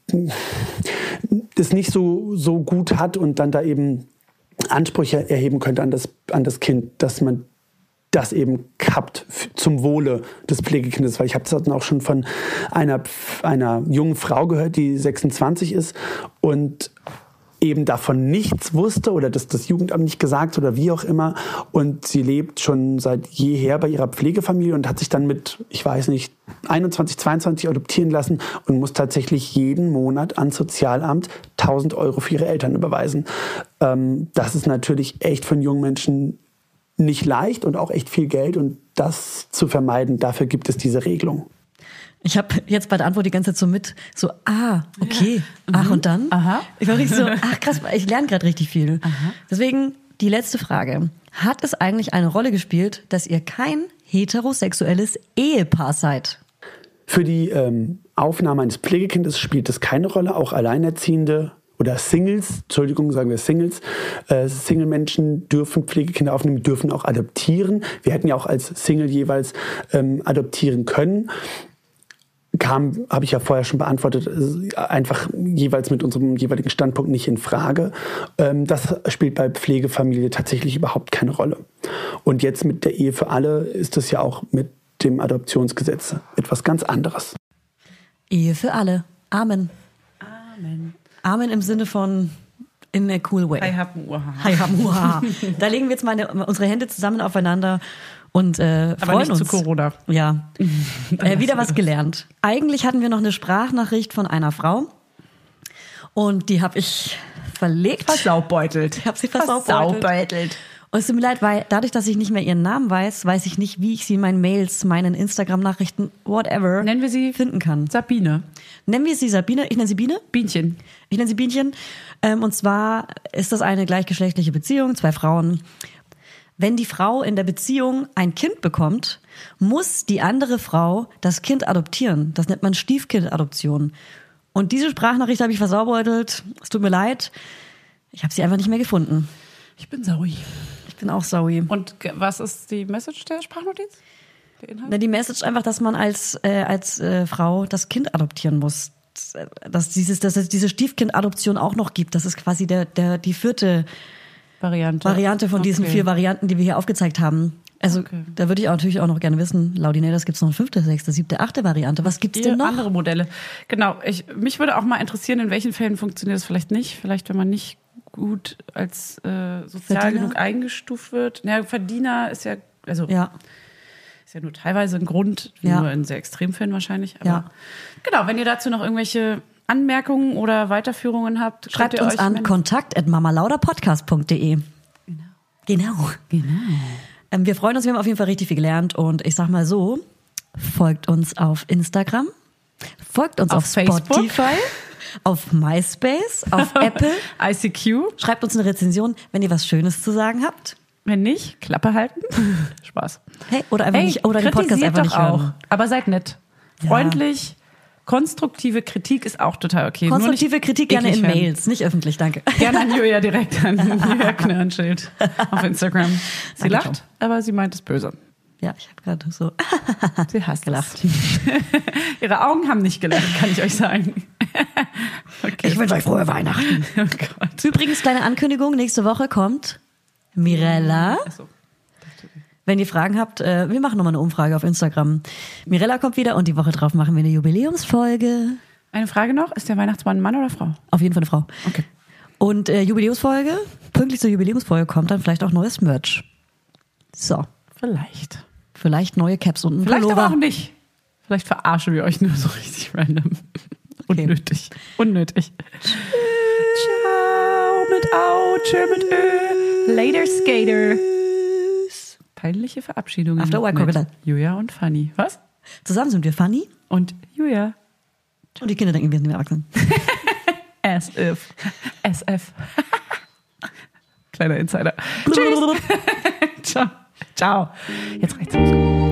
das nicht so, so gut hat und dann da eben Ansprüche erheben könnte an das, an das Kind, dass man das eben kappt zum Wohle des Pflegekindes, weil ich habe das dann auch schon von einer, einer jungen Frau gehört, die 26 ist und eben davon nichts wusste oder dass das Jugendamt nicht gesagt oder wie auch immer. Und sie lebt schon seit jeher bei ihrer Pflegefamilie und hat sich dann mit, ich weiß nicht, 21, 22 adoptieren lassen und muss tatsächlich jeden Monat ans Sozialamt 1000 Euro für ihre Eltern überweisen. Ähm, das ist natürlich echt von jungen Menschen nicht leicht und auch echt viel Geld und das zu vermeiden, dafür gibt es diese Regelung. Ich habe jetzt bei der Antwort die ganze Zeit so mit, so, ah, okay, ach und dann? Aha. Ich war richtig so, ach krass, ich lerne gerade richtig viel. Deswegen die letzte Frage. Hat es eigentlich eine Rolle gespielt, dass ihr kein heterosexuelles Ehepaar seid? Für die ähm, Aufnahme eines Pflegekindes spielt es keine Rolle. Auch Alleinerziehende oder Singles, Entschuldigung, sagen wir Singles, äh, Single-Menschen dürfen Pflegekinder aufnehmen, dürfen auch adoptieren. Wir hätten ja auch als Single jeweils ähm, adoptieren können. Kam, habe ich ja vorher schon beantwortet, äh, einfach jeweils mit unserem jeweiligen Standpunkt nicht in Frage. Ähm, das spielt bei Pflegefamilie tatsächlich überhaupt keine Rolle. Und jetzt mit der Ehe für alle ist es ja auch mit dem Adoptionsgesetz etwas ganz anderes. Ehe für alle. Amen. Amen. Amen im Sinne von in a cool way. Hi, hab Uha. Hi, Hamuha. Da legen wir jetzt meine, unsere Hände zusammen aufeinander und äh, Aber freuen nicht uns. zu Corona. Ja. äh, wieder was gelernt. Eigentlich hatten wir noch eine Sprachnachricht von einer Frau und die habe ich verlegt. Versaubbeutelt. Ich habe sie versaubbeutelt. Versaubbeutelt. Und es tut mir leid, weil dadurch, dass ich nicht mehr ihren Namen weiß, weiß ich nicht, wie ich sie in meinen Mails, meinen Instagram-Nachrichten, whatever, Nennen wir sie finden kann. Sabine. Nennen wir sie Sabine. Ich nenne sie Biene. Bienchen. Ich nenne sie Bienchen. Ähm, und zwar ist das eine gleichgeschlechtliche Beziehung, zwei Frauen. Wenn die Frau in der Beziehung ein Kind bekommt, muss die andere Frau das Kind adoptieren. Das nennt man Stiefkindadoption. Und diese Sprachnachricht habe ich versaubeutelt. Es tut mir leid. Ich habe sie einfach nicht mehr gefunden. Ich bin Saui. Ich bin auch sorry. Und was ist die Message der Sprachnotiz? Der Inhalt? Na, die Message einfach, dass man als, äh, als äh, Frau das Kind adoptieren muss. Dass, dieses, dass es diese Stiefkindadoption auch noch gibt. Das ist quasi der, der, die vierte Variante. Variante von diesen Okay. vier Varianten, die wir hier aufgezeigt haben. Also Okay. da würde ich auch natürlich auch noch gerne wissen, Laudinators gibt es noch eine fünfte, sechste, siebte, achte Variante. Was gibt's denn noch? Andere Modelle. Genau. Ich, mich würde auch mal interessieren, in welchen Fällen funktioniert das vielleicht nicht. Vielleicht, wenn man nicht gut als äh, sozial Verdiener? genug eingestuft wird. Naja, Verdiener ist ja, also Ja. ist ja nur teilweise ein Grund, Ja. nur in sehr Extremfällen wahrscheinlich. Aber Ja. Genau, wenn ihr dazu noch irgendwelche Anmerkungen oder Weiterführungen habt, Schreibt ihr uns an kontakt.mamalauderpodcast.de. Genau. Genau. Ähm, wir freuen uns, wir haben auf jeden Fall richtig viel gelernt und ich sag mal so, folgt uns auf Instagram, folgt uns auf, Auf Facebook. Spotify, auf MySpace, auf Apple. ICQ. Schreibt uns eine Rezension, wenn ihr was Schönes zu sagen habt. Wenn nicht, Klappe halten. Spaß. Hey, oder einfach Hey, nicht, oder den Podcast einfach nicht auch. hören. Aber seid nett. Freundlich. Konstruktive Kritik ist auch total okay. Konstruktive nicht Kritik gerne in werden. Mails, nicht öffentlich, danke. Gerne an Julia direkt an Julia Knörnschild auf Instagram. Sie Danke, lacht, aber sie meint es böse. Ja, ich habe gerade so. Sie hasst Gelacht. Ihre Augen haben nicht gelacht, kann ich euch sagen. Okay. Ich wünsche euch frohe Weihnachten. Oh. Übrigens, kleine Ankündigung, nächste Woche kommt Mirella. Achso. Wenn ihr Fragen habt, äh, wir machen nochmal eine Umfrage auf Instagram. Mirella kommt wieder und die Woche drauf machen wir eine Jubiläumsfolge. Eine Frage noch: Ist der Weihnachtsmann Mann oder Frau? Auf jeden Fall eine Frau. Okay. Und äh, Jubiläumsfolge, pünktlich zur Jubiläumsfolge kommt dann vielleicht auch neues Merch. So, Vielleicht. vielleicht neue Caps und ein Vielleicht Pullover. aber auch nicht. Vielleicht verarschen wir euch nur so richtig random. Unnötig. Unnötig. Ciao mit Au, tschö mit Ö. Later, Skater. Peinliche Verabschiedungen. After mit Crocodile. Julia und Fanny. Was? Zusammen sind wir funny Und Julia. und die Kinder denken, wir sind erwachsen. As if. SF. Kleiner Insider. Tschüss. Ciao. Ciao. Jetzt reicht's.